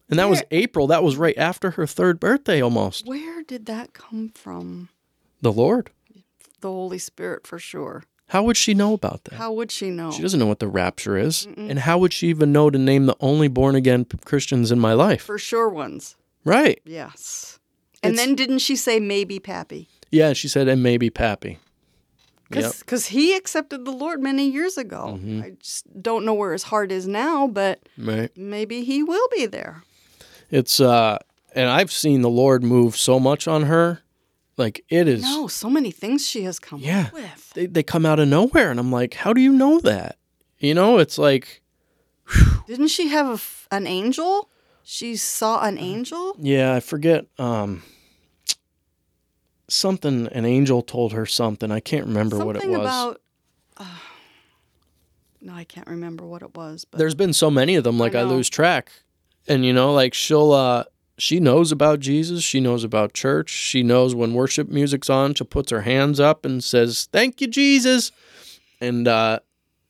S1: And that was April. That was right after her third birthday almost.
S2: where did that come from
S1: The Lord.
S2: the holy spirit for sure
S1: How would she know about that?
S2: how would she know
S1: She doesn't know what the rapture is. And how would she even know to name the only born again Christians in my life?
S2: for sure ones
S1: Right.
S2: Yes. And
S1: It's-
S2: then didn't she say maybe Pappy?
S1: Yeah, she said, and maybe Pappy. Yep.
S2: Because he accepted the Lord many years ago.
S1: Mhm.
S2: I just don't know where his heart is now, but
S1: Right.
S2: maybe he will be there.
S1: It's uh and I've seen the Lord move so much on her. Like it is
S2: No, so many things she has come
S1: Yeah.
S2: up with.
S1: they, they come out of nowhere and I'm like, how do you know that? You know, it's like
S2: Didn't she have f an angel? She saw an angel?
S1: yeah, I forget um something an angel told her something. I can't remember what it was.
S2: about. Uh, no, I can't remember what it was. But
S1: There's been so many of them like I,
S2: know.
S1: lose track. And you know, like she'll uh she knows about Jesus, she knows about church, she knows when worship music's on, she puts her hands up and says, "Thank you, Jesus." And uh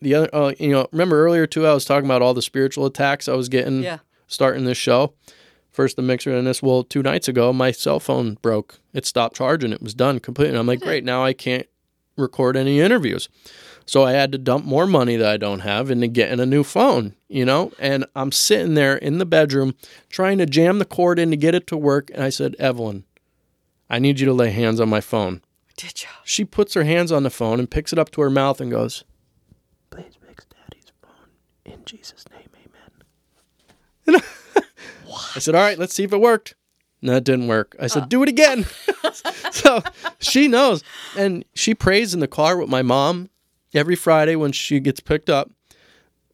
S1: the other uh, you know, remember earlier too I was talking about all the spiritual attacks I was getting
S2: yeah,
S1: starting this show. First the mixer and this well, 2 nights ago my cell phone broke. It stopped charging, it was done completely. And I'm like, "Great, now I can't record any interviews." So I had to dump more money that I don't have into getting a new phone, you know? And I'm sitting there in the bedroom trying to jam the cord in to get it to work. And I said, Evelyn, I need you to lay hands on my phone.
S2: did you?
S1: She puts her hands on the phone and picks it up to her mouth and goes, Please fix daddy's phone. In Jesus' name, amen. I said, All right, let's see if it worked. No, it didn't work. I said, Do it again. so she knows. And she prays in the car with my mom every Friday when she gets picked up.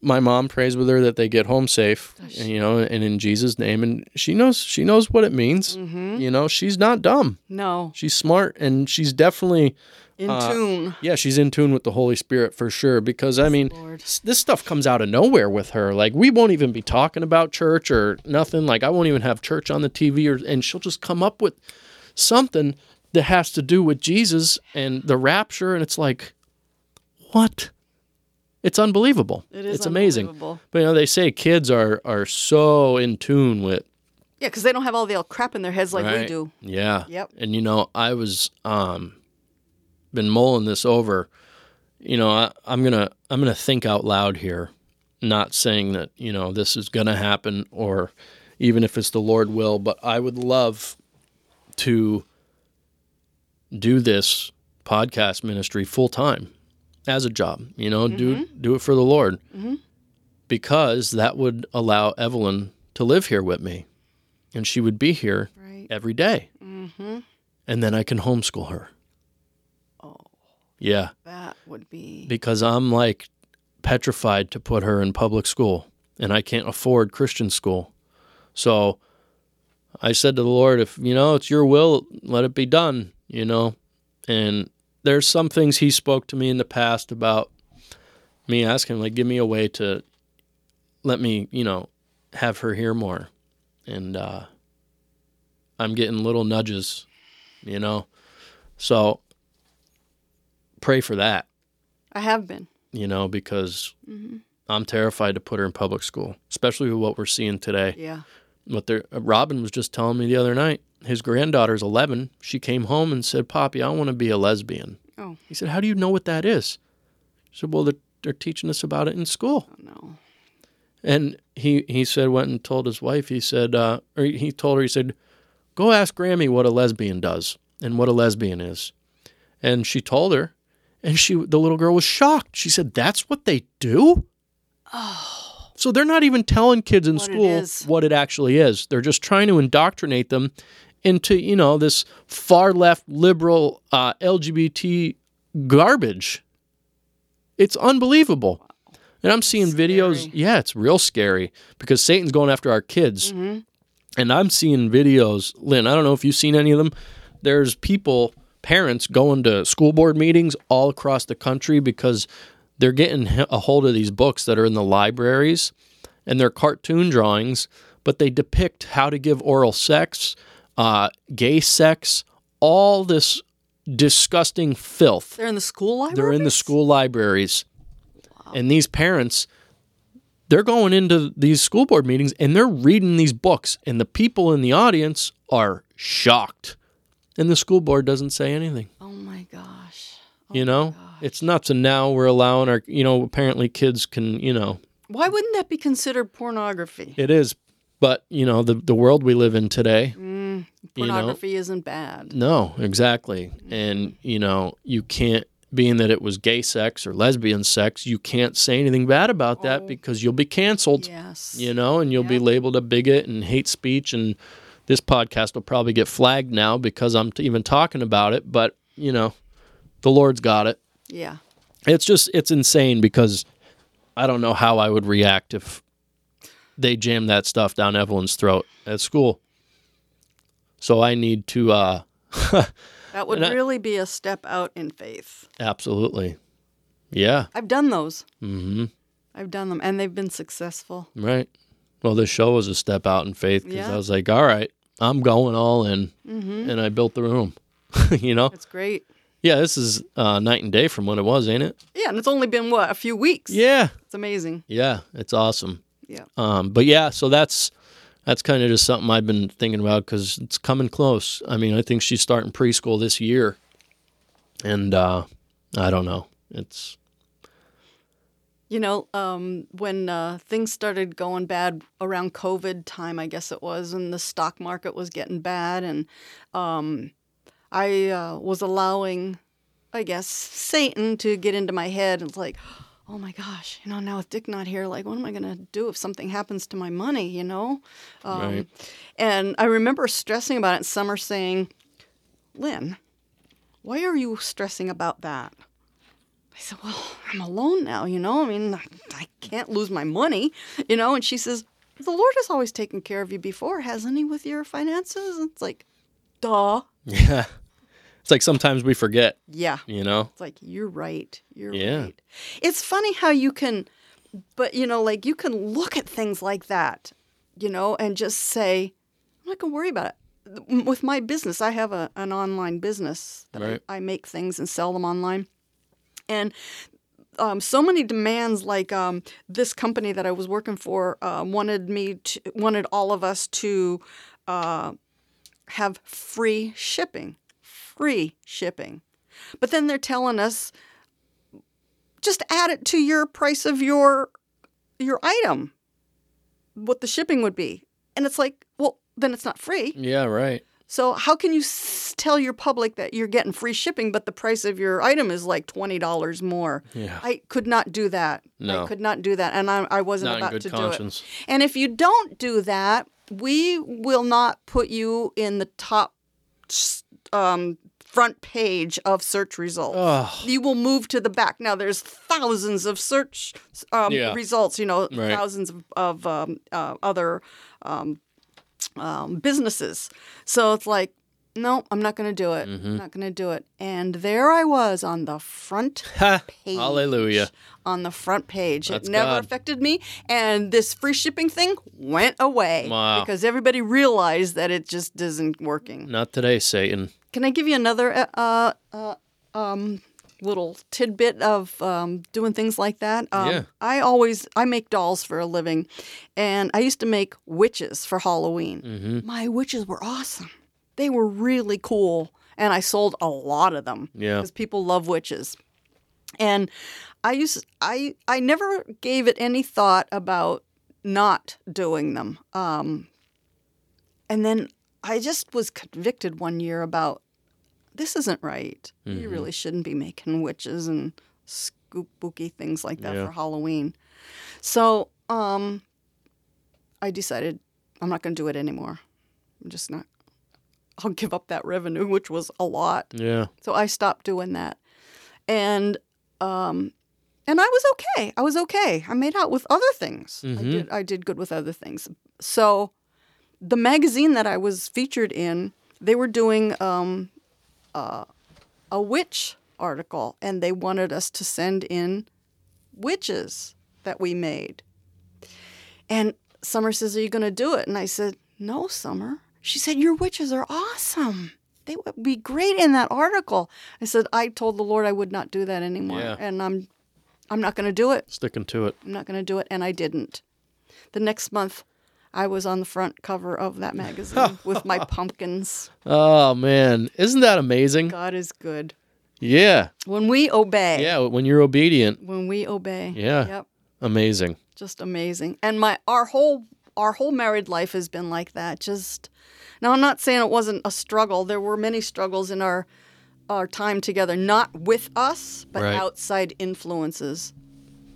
S1: My mom prays with her that they get home safe, and, you know, and in Jesus' name. And she knows she knows what it means.
S2: Mm-hmm.
S1: You know, she's not dumb.
S2: No,
S1: She's smart, and she's definitely
S2: in
S1: Uh,
S2: tune.
S1: yeah, she's in tune with the Holy Spirit for sure. Because I mean, s- this stuff comes out of nowhere with her. Like we won't even be talking about church or nothing. Like I won't even have church on the TV, or and she'll just come up with something that has to do with Jesus and the rapture, and it's like, what? It's unbelievable.
S2: It is
S1: it's amazing.
S2: unbelievable.
S1: But you know, they say kids are are so in tune with
S2: Yeah, because they don't have all the crap in their heads like we do.
S1: Yeah.
S2: Yep.
S1: And you know, I was um been mulling this over. You know, I, I'm gonna I'm gonna think out loud here, not saying that you know this is gonna happen or even if it's the Lord will, but I would love to do this podcast ministry full time as a job. You know, do do it for the Lord
S2: Mhm.
S1: because that would allow Evelyn to live here with me, and she would be here
S2: Right.
S1: every day
S2: Mm-hmm.
S1: and then I can homeschool her.
S2: Oh,
S1: Yeah,
S2: that would be.
S1: because I'm like petrified to put her in public school and I can't afford Christian school. So I said to the Lord, if you know it's your will, let it be done, you know. And there's some things he spoke to me in the past about me asking like give me a way to let me, you know, have her hear more. And uh I'm getting little nudges, you know. So pray for that
S2: I have been.
S1: you know, because
S2: hmm
S1: I'm terrified to put her in public school, especially with what we're seeing today.
S2: Yeah.
S1: What they're, uh, Robin was just telling me the other night. His granddaughter's 11. She came home and said, "Poppy, I want to be a lesbian."
S2: Oh.
S1: He said, "How do you know what that is?" She said, "Well, they're, they're teaching us about it in school."
S2: Oh no.
S1: And he he said went and told his wife. He said, uh, or he told her, he said, "Go ask Grammy what a lesbian does and what a lesbian is." And she told her, and she the little girl was shocked. She said, "That's what they do."
S2: Oh.
S1: So they're not even telling kids in
S2: What it
S1: school
S2: is.
S1: what it actually is. They're just trying to indoctrinate them into, you know, this far left liberal uh, LGBT garbage. It's unbelievable. And I'm seeing videos. Yeah, it's real scary because Satan's going after our kids.
S2: hmm
S1: And I'm seeing videos, Lynn, I don't know if you've seen any of them. There's people, parents going to school board meetings all across the country because they're getting a hold of these books that are in the libraries and they're cartoon drawings, but they depict how to give oral sex, uh, gay sex, all this disgusting filth.
S2: They're in the school library.
S1: They're in the school libraries. And these parents, they're going into these school board meetings and they're reading these books, and the people in the audience are shocked. And the school board doesn't say anything.
S2: Oh my gosh. Oh
S1: you know,
S2: gosh.
S1: it's nuts. And now we're allowing our, you know, apparently kids can, you know,
S2: Why wouldn't that be considered pornography?
S1: it is. But, you know, the, the world we live in today,
S2: Mm,
S1: You know?
S2: pornography isn't bad.
S1: no, exactly. And, you know, you can't being that it was gay sex or lesbian sex, you can't say anything bad about that
S2: Oh.
S1: because you'll be canceled,
S2: Yes.
S1: you know, and you'll be labeled a bigot and hate speech. And this podcast will probably get flagged now because I'm t- even talking about it. But, you know, the Lord's got it.
S2: Yeah.
S1: It's just, it's insane because I don't know how I would react if they jammed that stuff down Evelyn's throat at school. So I need to, uh,
S2: That would
S1: I-
S2: really be a step out in faith.
S1: absolutely. Yeah.
S2: I've done those.
S1: Mm-hmm.
S2: I've done them, and they've been successful.
S1: Right. Well, this show was a step out in faith because
S2: Yeah.
S1: I was like, all right, I'm going all in.
S2: Mm-hmm.
S1: And I built the room. you know?
S2: That's great.
S1: Yeah, this is uh, night and day from when it was, ain't it?
S2: Yeah, and it's only been what a few weeks.
S1: Yeah.
S2: It's amazing.
S1: Yeah. It's awesome.
S2: Yeah.
S1: Um, but yeah, so that's that's kind of just something I've been thinking about because it's coming close. I mean, I think she's starting preschool this year, and uh, I don't know. It's
S2: You know, um, when uh, things started going bad around COVID time, I guess it was, and the stock market was getting bad, and um, I uh, was allowing, I guess, Satan to get into my head. And it's like, oh my gosh, you know, now with Dick not here, like, what am I going to do if something happens to my money, you know? Um,
S1: Right.
S2: And I remember stressing about it, and Summer saying, Lynn, why are you stressing about that? I said, Well, I'm alone now, you know? I mean, I, I can't lose my money, you know? And she says, The Lord has always taken care of you before, hasn't He, with your finances? And it's like, Duh.
S1: yeah. It's like sometimes we forget.
S2: Yeah.
S1: You know.
S2: It's like, You're right. You're
S1: Yeah.
S2: right. It's funny how you can, but, you know, like you can look at things like that, you know, and just say, I'm not going to worry about it. With my business, I have a, an online business that
S1: Right.
S2: I, I make things and sell them online. And um, so many demands, like um, this company that I was working for uh, wanted me to, wanted all of us to uh, have free shipping, free shipping. But then they're telling us just add it to your price of your your item, what the shipping would be, and it's like, well, then it's not free.
S1: Yeah. Right.
S2: So how can you s- tell your public that you're getting free shipping, but the price of your item is like twenty dollars more?
S1: Yeah.
S2: I could not do that.
S1: No.
S2: I could not do that, and I, I wasn't
S1: Not
S2: about to
S1: conscience.
S2: do it. And if you don't do that, we will not put you in the top um, front page of search results.
S1: Oh.
S2: You will move to the back. Now, there's thousands of search um,
S1: Yeah.
S2: results. You know,
S1: Right.
S2: thousands of, of um, uh, other um, um, businesses. So it's like, no, I'm not going to do it.
S1: Mm-hmm.
S2: I'm not going to do it. And there I was on the front page.
S1: Hallelujah.
S2: On the front page.
S1: That's
S2: it never
S1: God.
S2: affected me. And this free shipping thing went away.
S1: Wow.
S2: Because everybody realized that it just isn't working.
S1: Not today, Satan.
S2: Can I give you another uh, uh, um, little tidbit of um, doing things like that? Um,
S1: Yeah.
S2: I always I make dolls for a living, and I used to make witches for Halloween.
S1: Mm-hmm.
S2: My witches were awesome. They were really cool, and I sold a lot of them
S1: Yeah.
S2: because people love witches. And I used I I never gave it any thought about not doing them. Um, and then I just was convicted one year about this isn't right. You
S1: Mm-hmm.
S2: really shouldn't be making witches and spooky things like that
S1: Yeah.
S2: for Halloween. So um, I decided I'm not going to do it anymore. I'm just not. I'll give up that revenue, which was a lot.
S1: Yeah.
S2: So I stopped doing that, and um, and I was okay. I was okay. I made out with other things. I
S1: Mhm.
S2: did. I did good with other things. So the magazine that I was featured in, they were doing um, uh, a witch article, and they wanted us to send in witches that we made. And Summer says, "Are you going to do it?" And I said, "No, Summer." She said, "Your witches are awesome. They would be great in that article." I said, "I told the Lord I would not do that anymore,
S1: Yeah.
S2: and I'm, I'm not going to do it.
S1: Sticking to it.
S2: I'm not going to do it," and I didn't. The next month, I was on the front cover of that magazine with my pumpkins.
S1: Oh man, isn't that amazing?
S2: God is good
S1: Yeah.
S2: when we obey.
S1: Yeah. When you're obedient,
S2: When we obey.
S1: Yeah.
S2: Yep.
S1: amazing.
S2: just amazing. And my our whole our whole married life has been like that. Just now, I'm not saying it wasn't a struggle. There were many struggles in our our time together, not with us, but
S1: Right.
S2: outside influences.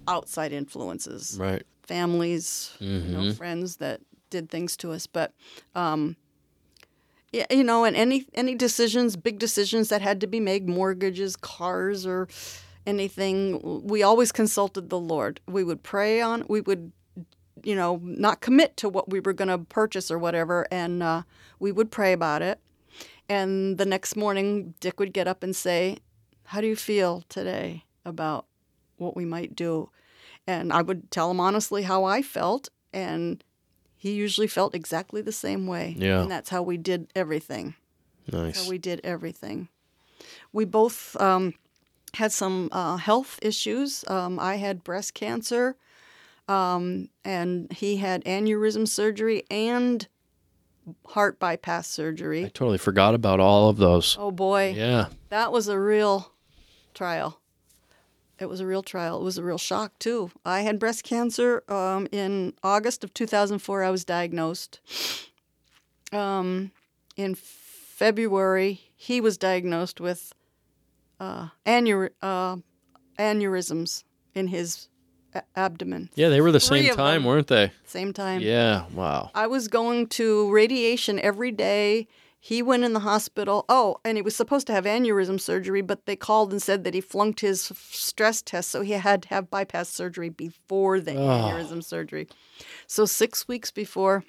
S2: Outside influences
S1: Right.
S2: Families, you know,
S1: Mm-hmm.
S2: friends that did things to us. But um, yeah, you know, and any any decisions, big decisions that had to be made, mortgages, cars, or anything, we always consulted the Lord. We would pray on. We would, you know, not commit to what we were going to purchase or whatever, and uh, we would pray about it. And the next morning, Dick would get up and say, "How do you feel today about what we might do?" And I would tell him honestly how I felt, and he usually felt exactly the same way.
S1: Yeah.
S2: and that's how we did everything.
S1: Nice.
S2: How we did everything. We both um, had some uh, health issues. Um, I had breast cancer, um, and he had aneurysm surgery and heart bypass surgery.
S1: I totally forgot about all of those.
S2: Oh boy,
S1: Yeah.
S2: that was a real trial. It was a real trial. It was a real shock too. I had breast cancer um, in August of 2004. I was diagnosed. Um, in February, he was diagnosed with uh, aneur- uh, aneurysms in his a- abdomen.
S1: Yeah, they were the
S2: Three
S1: same time,
S2: them.
S1: weren't they?
S2: Same time.
S1: Yeah. Wow.
S2: I was going to radiation every day. He went in the hospital. Oh, and he was supposed to have aneurysm surgery, but they called and said that he flunked his f- stress test, so he had to have bypass surgery before the aneurysm surgery. So six weeks before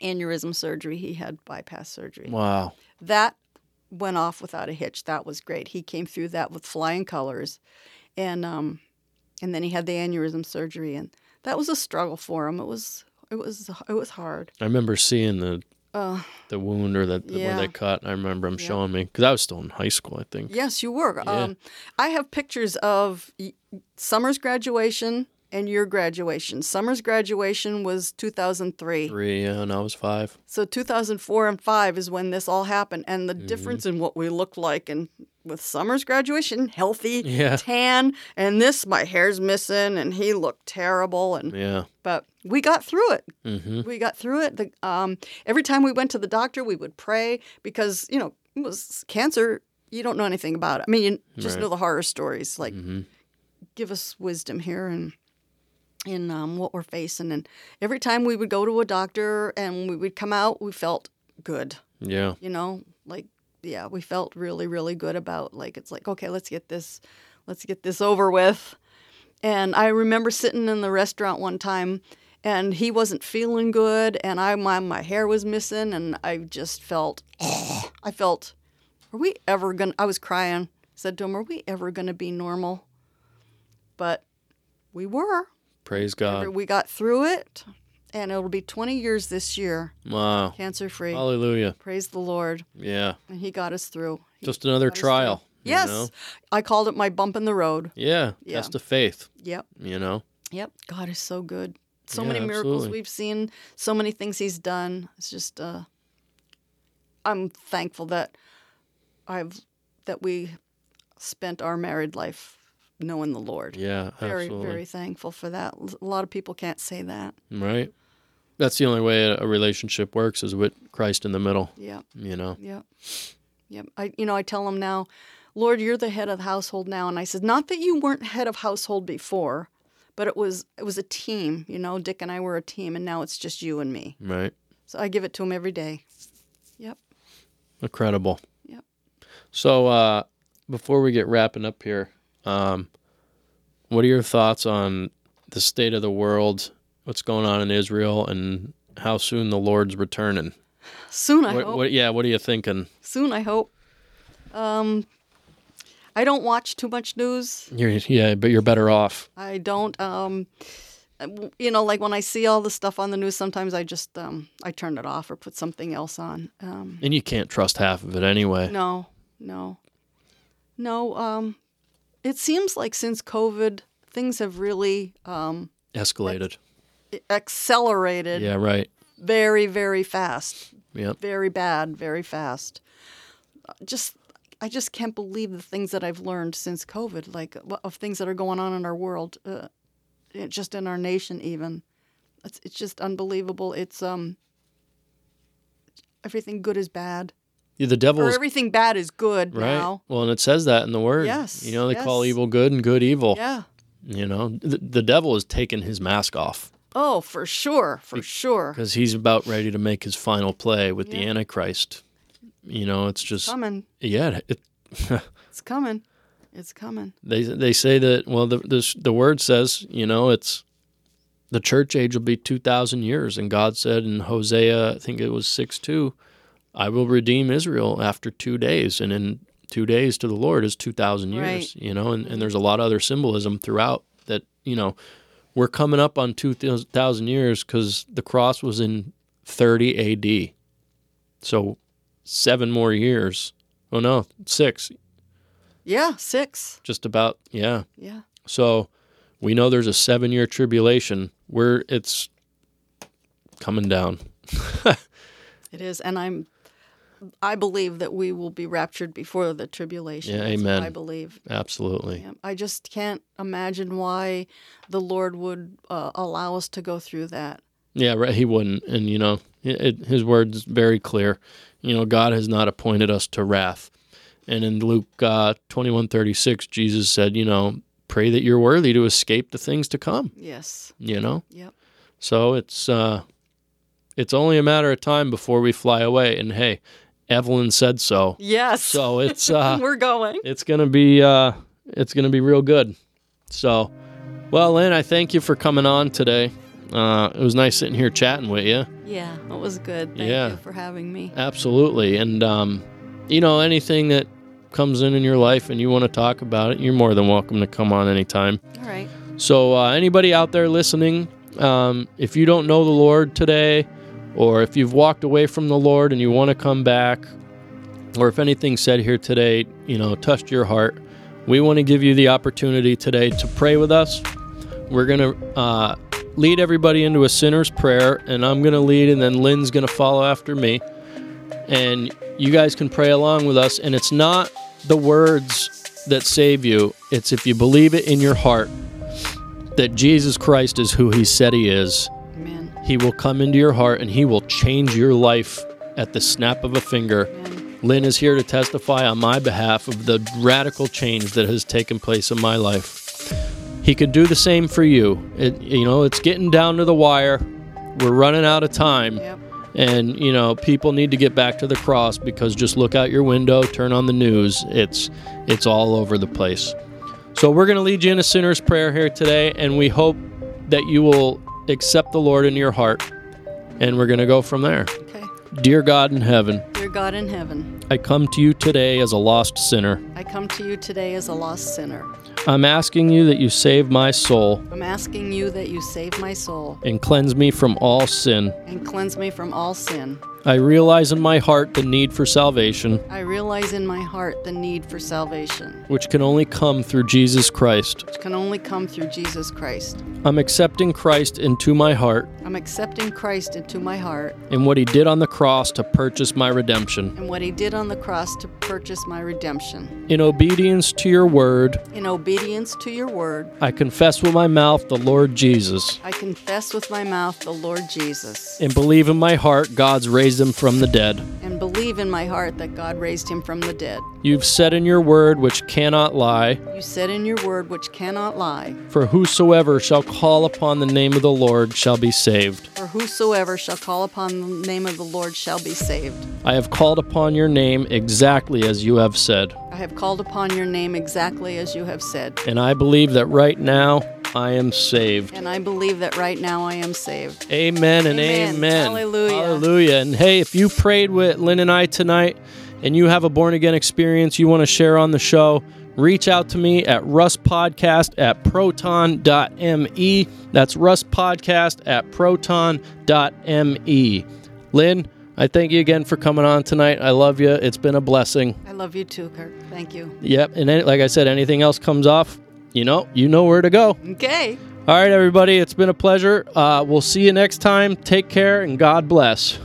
S2: aneurysm surgery, he had bypass surgery.
S1: Wow.
S2: That went off without a hitch. That was great. He came through that with flying colors, and um, and then he had the aneurysm surgery, and that was a struggle for him. It was it was it was hard.
S1: I remember seeing the
S2: Uh,
S1: the wound or the, the where they cut. I remember him showing me because I was still in high school, I think.
S2: Yes, you were. Um, I have pictures of Summer's graduation and your graduation. Summer's graduation was 2003.
S1: Three, yeah, and I was five.
S2: So 2004 and 5 is when this all happened. And
S1: Mm-hmm.
S2: the difference in what we looked like and with Summer's graduation, healthy,
S1: Yeah.
S2: tan, and this, my hair's missing and he looked terrible. And
S1: Yeah.
S2: But we got through it.
S1: Mm-hmm.
S2: We got through it. The, um, every time we went to the doctor, we would pray because, you know, it was cancer. You don't know anything about it. I mean, you just
S1: Right.
S2: know the horror stories. Like,
S1: Mm-hmm.
S2: give us wisdom here and in um, what we're facing. And every time we would go to a doctor and we would come out, we felt good.
S1: Yeah.
S2: You know, like yeah, we felt really, really good about like it's like okay, let's get this, let's get this over with. And I remember sitting in the restaurant one time, and he wasn't feeling good, and I my my hair was missing, and I just felt, I felt, are we ever gonna? I was crying. Said to him, "Are we ever gonna be normal?" But we were.
S1: Praise God.
S2: We got through it, and it'll be 20 years this year,
S1: Wow.
S2: cancer free.
S1: Hallelujah.
S2: Praise the Lord.
S1: Yeah.
S2: And he got us through. He-
S1: Just another trial.
S2: Yes.
S1: know?
S2: I called it my bump in the road.
S1: Yeah.
S2: Yeah.
S1: Test of faith.
S2: Yep.
S1: You know.
S2: Yep. God is so good. So
S1: Yeah,
S2: many miracles
S1: absolutely.
S2: we've seen, so many things he's done. It's just uh I'm thankful that I've that we spent our married life knowing the Lord.
S1: Yeah.
S2: Very,
S1: absolutely.
S2: very thankful for that. A lot of people can't say that.
S1: Right. That's the only way a relationship works is with Christ in the middle.
S2: Yeah.
S1: You know.
S2: Yep. Yep. I you know, I tell him now, Lord, you're the head of the household now. And I said, not that you weren't head of household before, but it was it was a team, you know, Dick and I were a team and now it's just you and me.
S1: Right.
S2: So I give it to him every day. Yep.
S1: Incredible.
S2: Yep.
S1: So uh, before we get wrapping up here, um, what are your thoughts on the state of the world, what's going on in Israel, and how soon the Lord's returning?
S2: Soon I
S1: What,
S2: hope.
S1: what, yeah, what are you thinking?
S2: Soon I hope. Um I don't watch too much news.
S1: You're, yeah, but you're better off.
S2: I don't um you know, like when I see all the stuff on the news, sometimes I just um, I turn it off or put something else on. Um,
S1: And you can't trust half of it anyway.
S2: No, no, no. Um, it seems like since COVID, things have really um,
S1: Escalated.
S2: accelerated
S1: Yeah, right.
S2: very, very fast.
S1: Yep.
S2: Very bad, very fast. Just, I just can't believe the things that I've learned since COVID, like of things that are going on in our world, uh, just in our nation, even. It's it's just unbelievable. It's um. Everything good is bad.
S1: The devil
S2: or everything bad is good
S1: right.
S2: now.
S1: Well, and it says that in the word.
S2: Yes,
S1: You know, they call evil good and good evil.
S2: Yeah.
S1: You know, the, the devil has taken his mask off
S2: Oh, for sure, for sure.
S1: because he's about ready to make his final play with the
S2: Yeah.
S1: Antichrist. You know, it's just
S2: Coming.
S1: yeah. It,
S2: It's coming. It's coming.
S1: they they say that well, the this, the word says you know it's the church age will be two thousand years, and God said in Hosea, I think it was six two, I will redeem Israel after two days, and in two days to the Lord is two thousand years.
S2: Right.
S1: You know, and, and mm-hmm. there's a lot of other symbolism throughout that. You know, we're coming up on two thousand years because the cross was in thirty A.D. So seven more years. Oh no, six.
S2: Yeah, six.
S1: Just about. Yeah.
S2: Yeah.
S1: So we know there's a seven year tribulation where it's coming down.
S2: It is, and I'm. I believe that we will be raptured before the tribulation.
S1: Yeah, amen.
S2: I believe.
S1: Absolutely.
S2: Yeah, I just can't imagine why the Lord would uh, allow us to go through that.
S1: Yeah, right. He wouldn't. And, you know, it, it, his word's very clear. You know, God has not appointed us to wrath. And in Luke uh, 21 36, Jesus said, you know, pray that you're worthy to escape the things to come,
S2: Yes.
S1: you know?
S2: Yep.
S1: So it's uh, it's only a matter of time before we fly away. And hey, Evelyn said so.
S2: Yes.
S1: So it's uh,
S2: We're going.
S1: it's gonna be uh, it's gonna be real good. So, well, Lynn, I thank you for coming on today. Uh, it was nice sitting here chatting with you.
S2: Yeah, it was good. Thank
S1: Yeah.
S2: you for having me.
S1: Absolutely, and um, you know anything that comes in in your life and you want to talk about it, you're more than welcome to come on anytime.
S2: All right.
S1: So, uh, anybody out there listening, um, if you don't know the Lord today, or if you've walked away from the Lord and you want to come back, or if anything said here today, you know, touched your heart, we want to give you the opportunity today to pray with us. We're going to uh, lead everybody into a sinner's prayer, and I'm going to lead, and then Lynn's going to follow after me. And you guys can pray along with us. And it's not the words that save you, it's if you believe it in your heart that Jesus Christ is who he said he is. He will come into your heart and he will change your life at the snap of a finger. Lynn is here to testify on my behalf of the radical change that has taken place in my life. He could do the same for you. It, you know, it's getting down to the wire. We're running out of time.
S2: Yep.
S1: And, you know, people need to get back to the cross because just look out your window, turn on the news. It's it's all over the place. So we're going to lead you in a sinner's prayer here today and we hope that you will accept the Lord in your heart. And we're going to go from there.
S2: Okay.
S1: Dear God in heaven,
S2: Dear God in heaven,
S1: I come to you today as a lost sinner.
S2: I come to you today as a lost sinner.
S1: I'm asking you that you save my soul
S2: I'm asking you that you save my soul
S1: and cleanse me from all sin.
S2: and cleanse me from all sin.
S1: I realize in my heart the need for salvation,
S2: I realize in my heart the need for salvation,
S1: which can only come through Jesus Christ.
S2: which can only come through Jesus Christ.
S1: I'm accepting Christ into my heart
S2: I'm accepting Christ into my heart
S1: and what he did on the cross to purchase my redemption.
S2: and what he did on the cross to purchase my redemption.
S1: In obedience to your word,
S2: In obedience to your word,
S1: I confess with my mouth the Lord Jesus
S2: I confess with my mouth the Lord Jesus
S1: and believe in my heart God's raised him from the dead.
S2: and believe in my heart that God raised him from the dead.
S1: You've said in your word, which cannot lie,
S2: You said in your word, which cannot lie,
S1: for whosoever shall call upon the name of the Lord shall be saved.
S2: for whosoever shall call upon the name of the Lord shall be saved.
S1: I have called upon your name exactly as you have said,
S2: I have called upon your name exactly as you have said,
S1: and I believe that right now I am saved.
S2: and I believe that right now I am saved.
S1: Amen and
S2: Amen.
S1: amen.
S2: Hallelujah.
S1: Hallelujah. And hey, if you prayed with Lynn and I tonight and you have a born again experience you want to share on the show, reach out to me at rustpodcast at proton.me. That's rustpodcast at proton.me. Lynn, I thank you again for coming on tonight. I love you. It's been a blessing.
S2: I love you too, Kirk. Thank you.
S1: Yep. And then, like I said, anything else comes off, you know, you know where to go.
S2: Okay.
S1: All right, everybody. It's been a pleasure. Uh, we'll see you next time. Take care and God bless.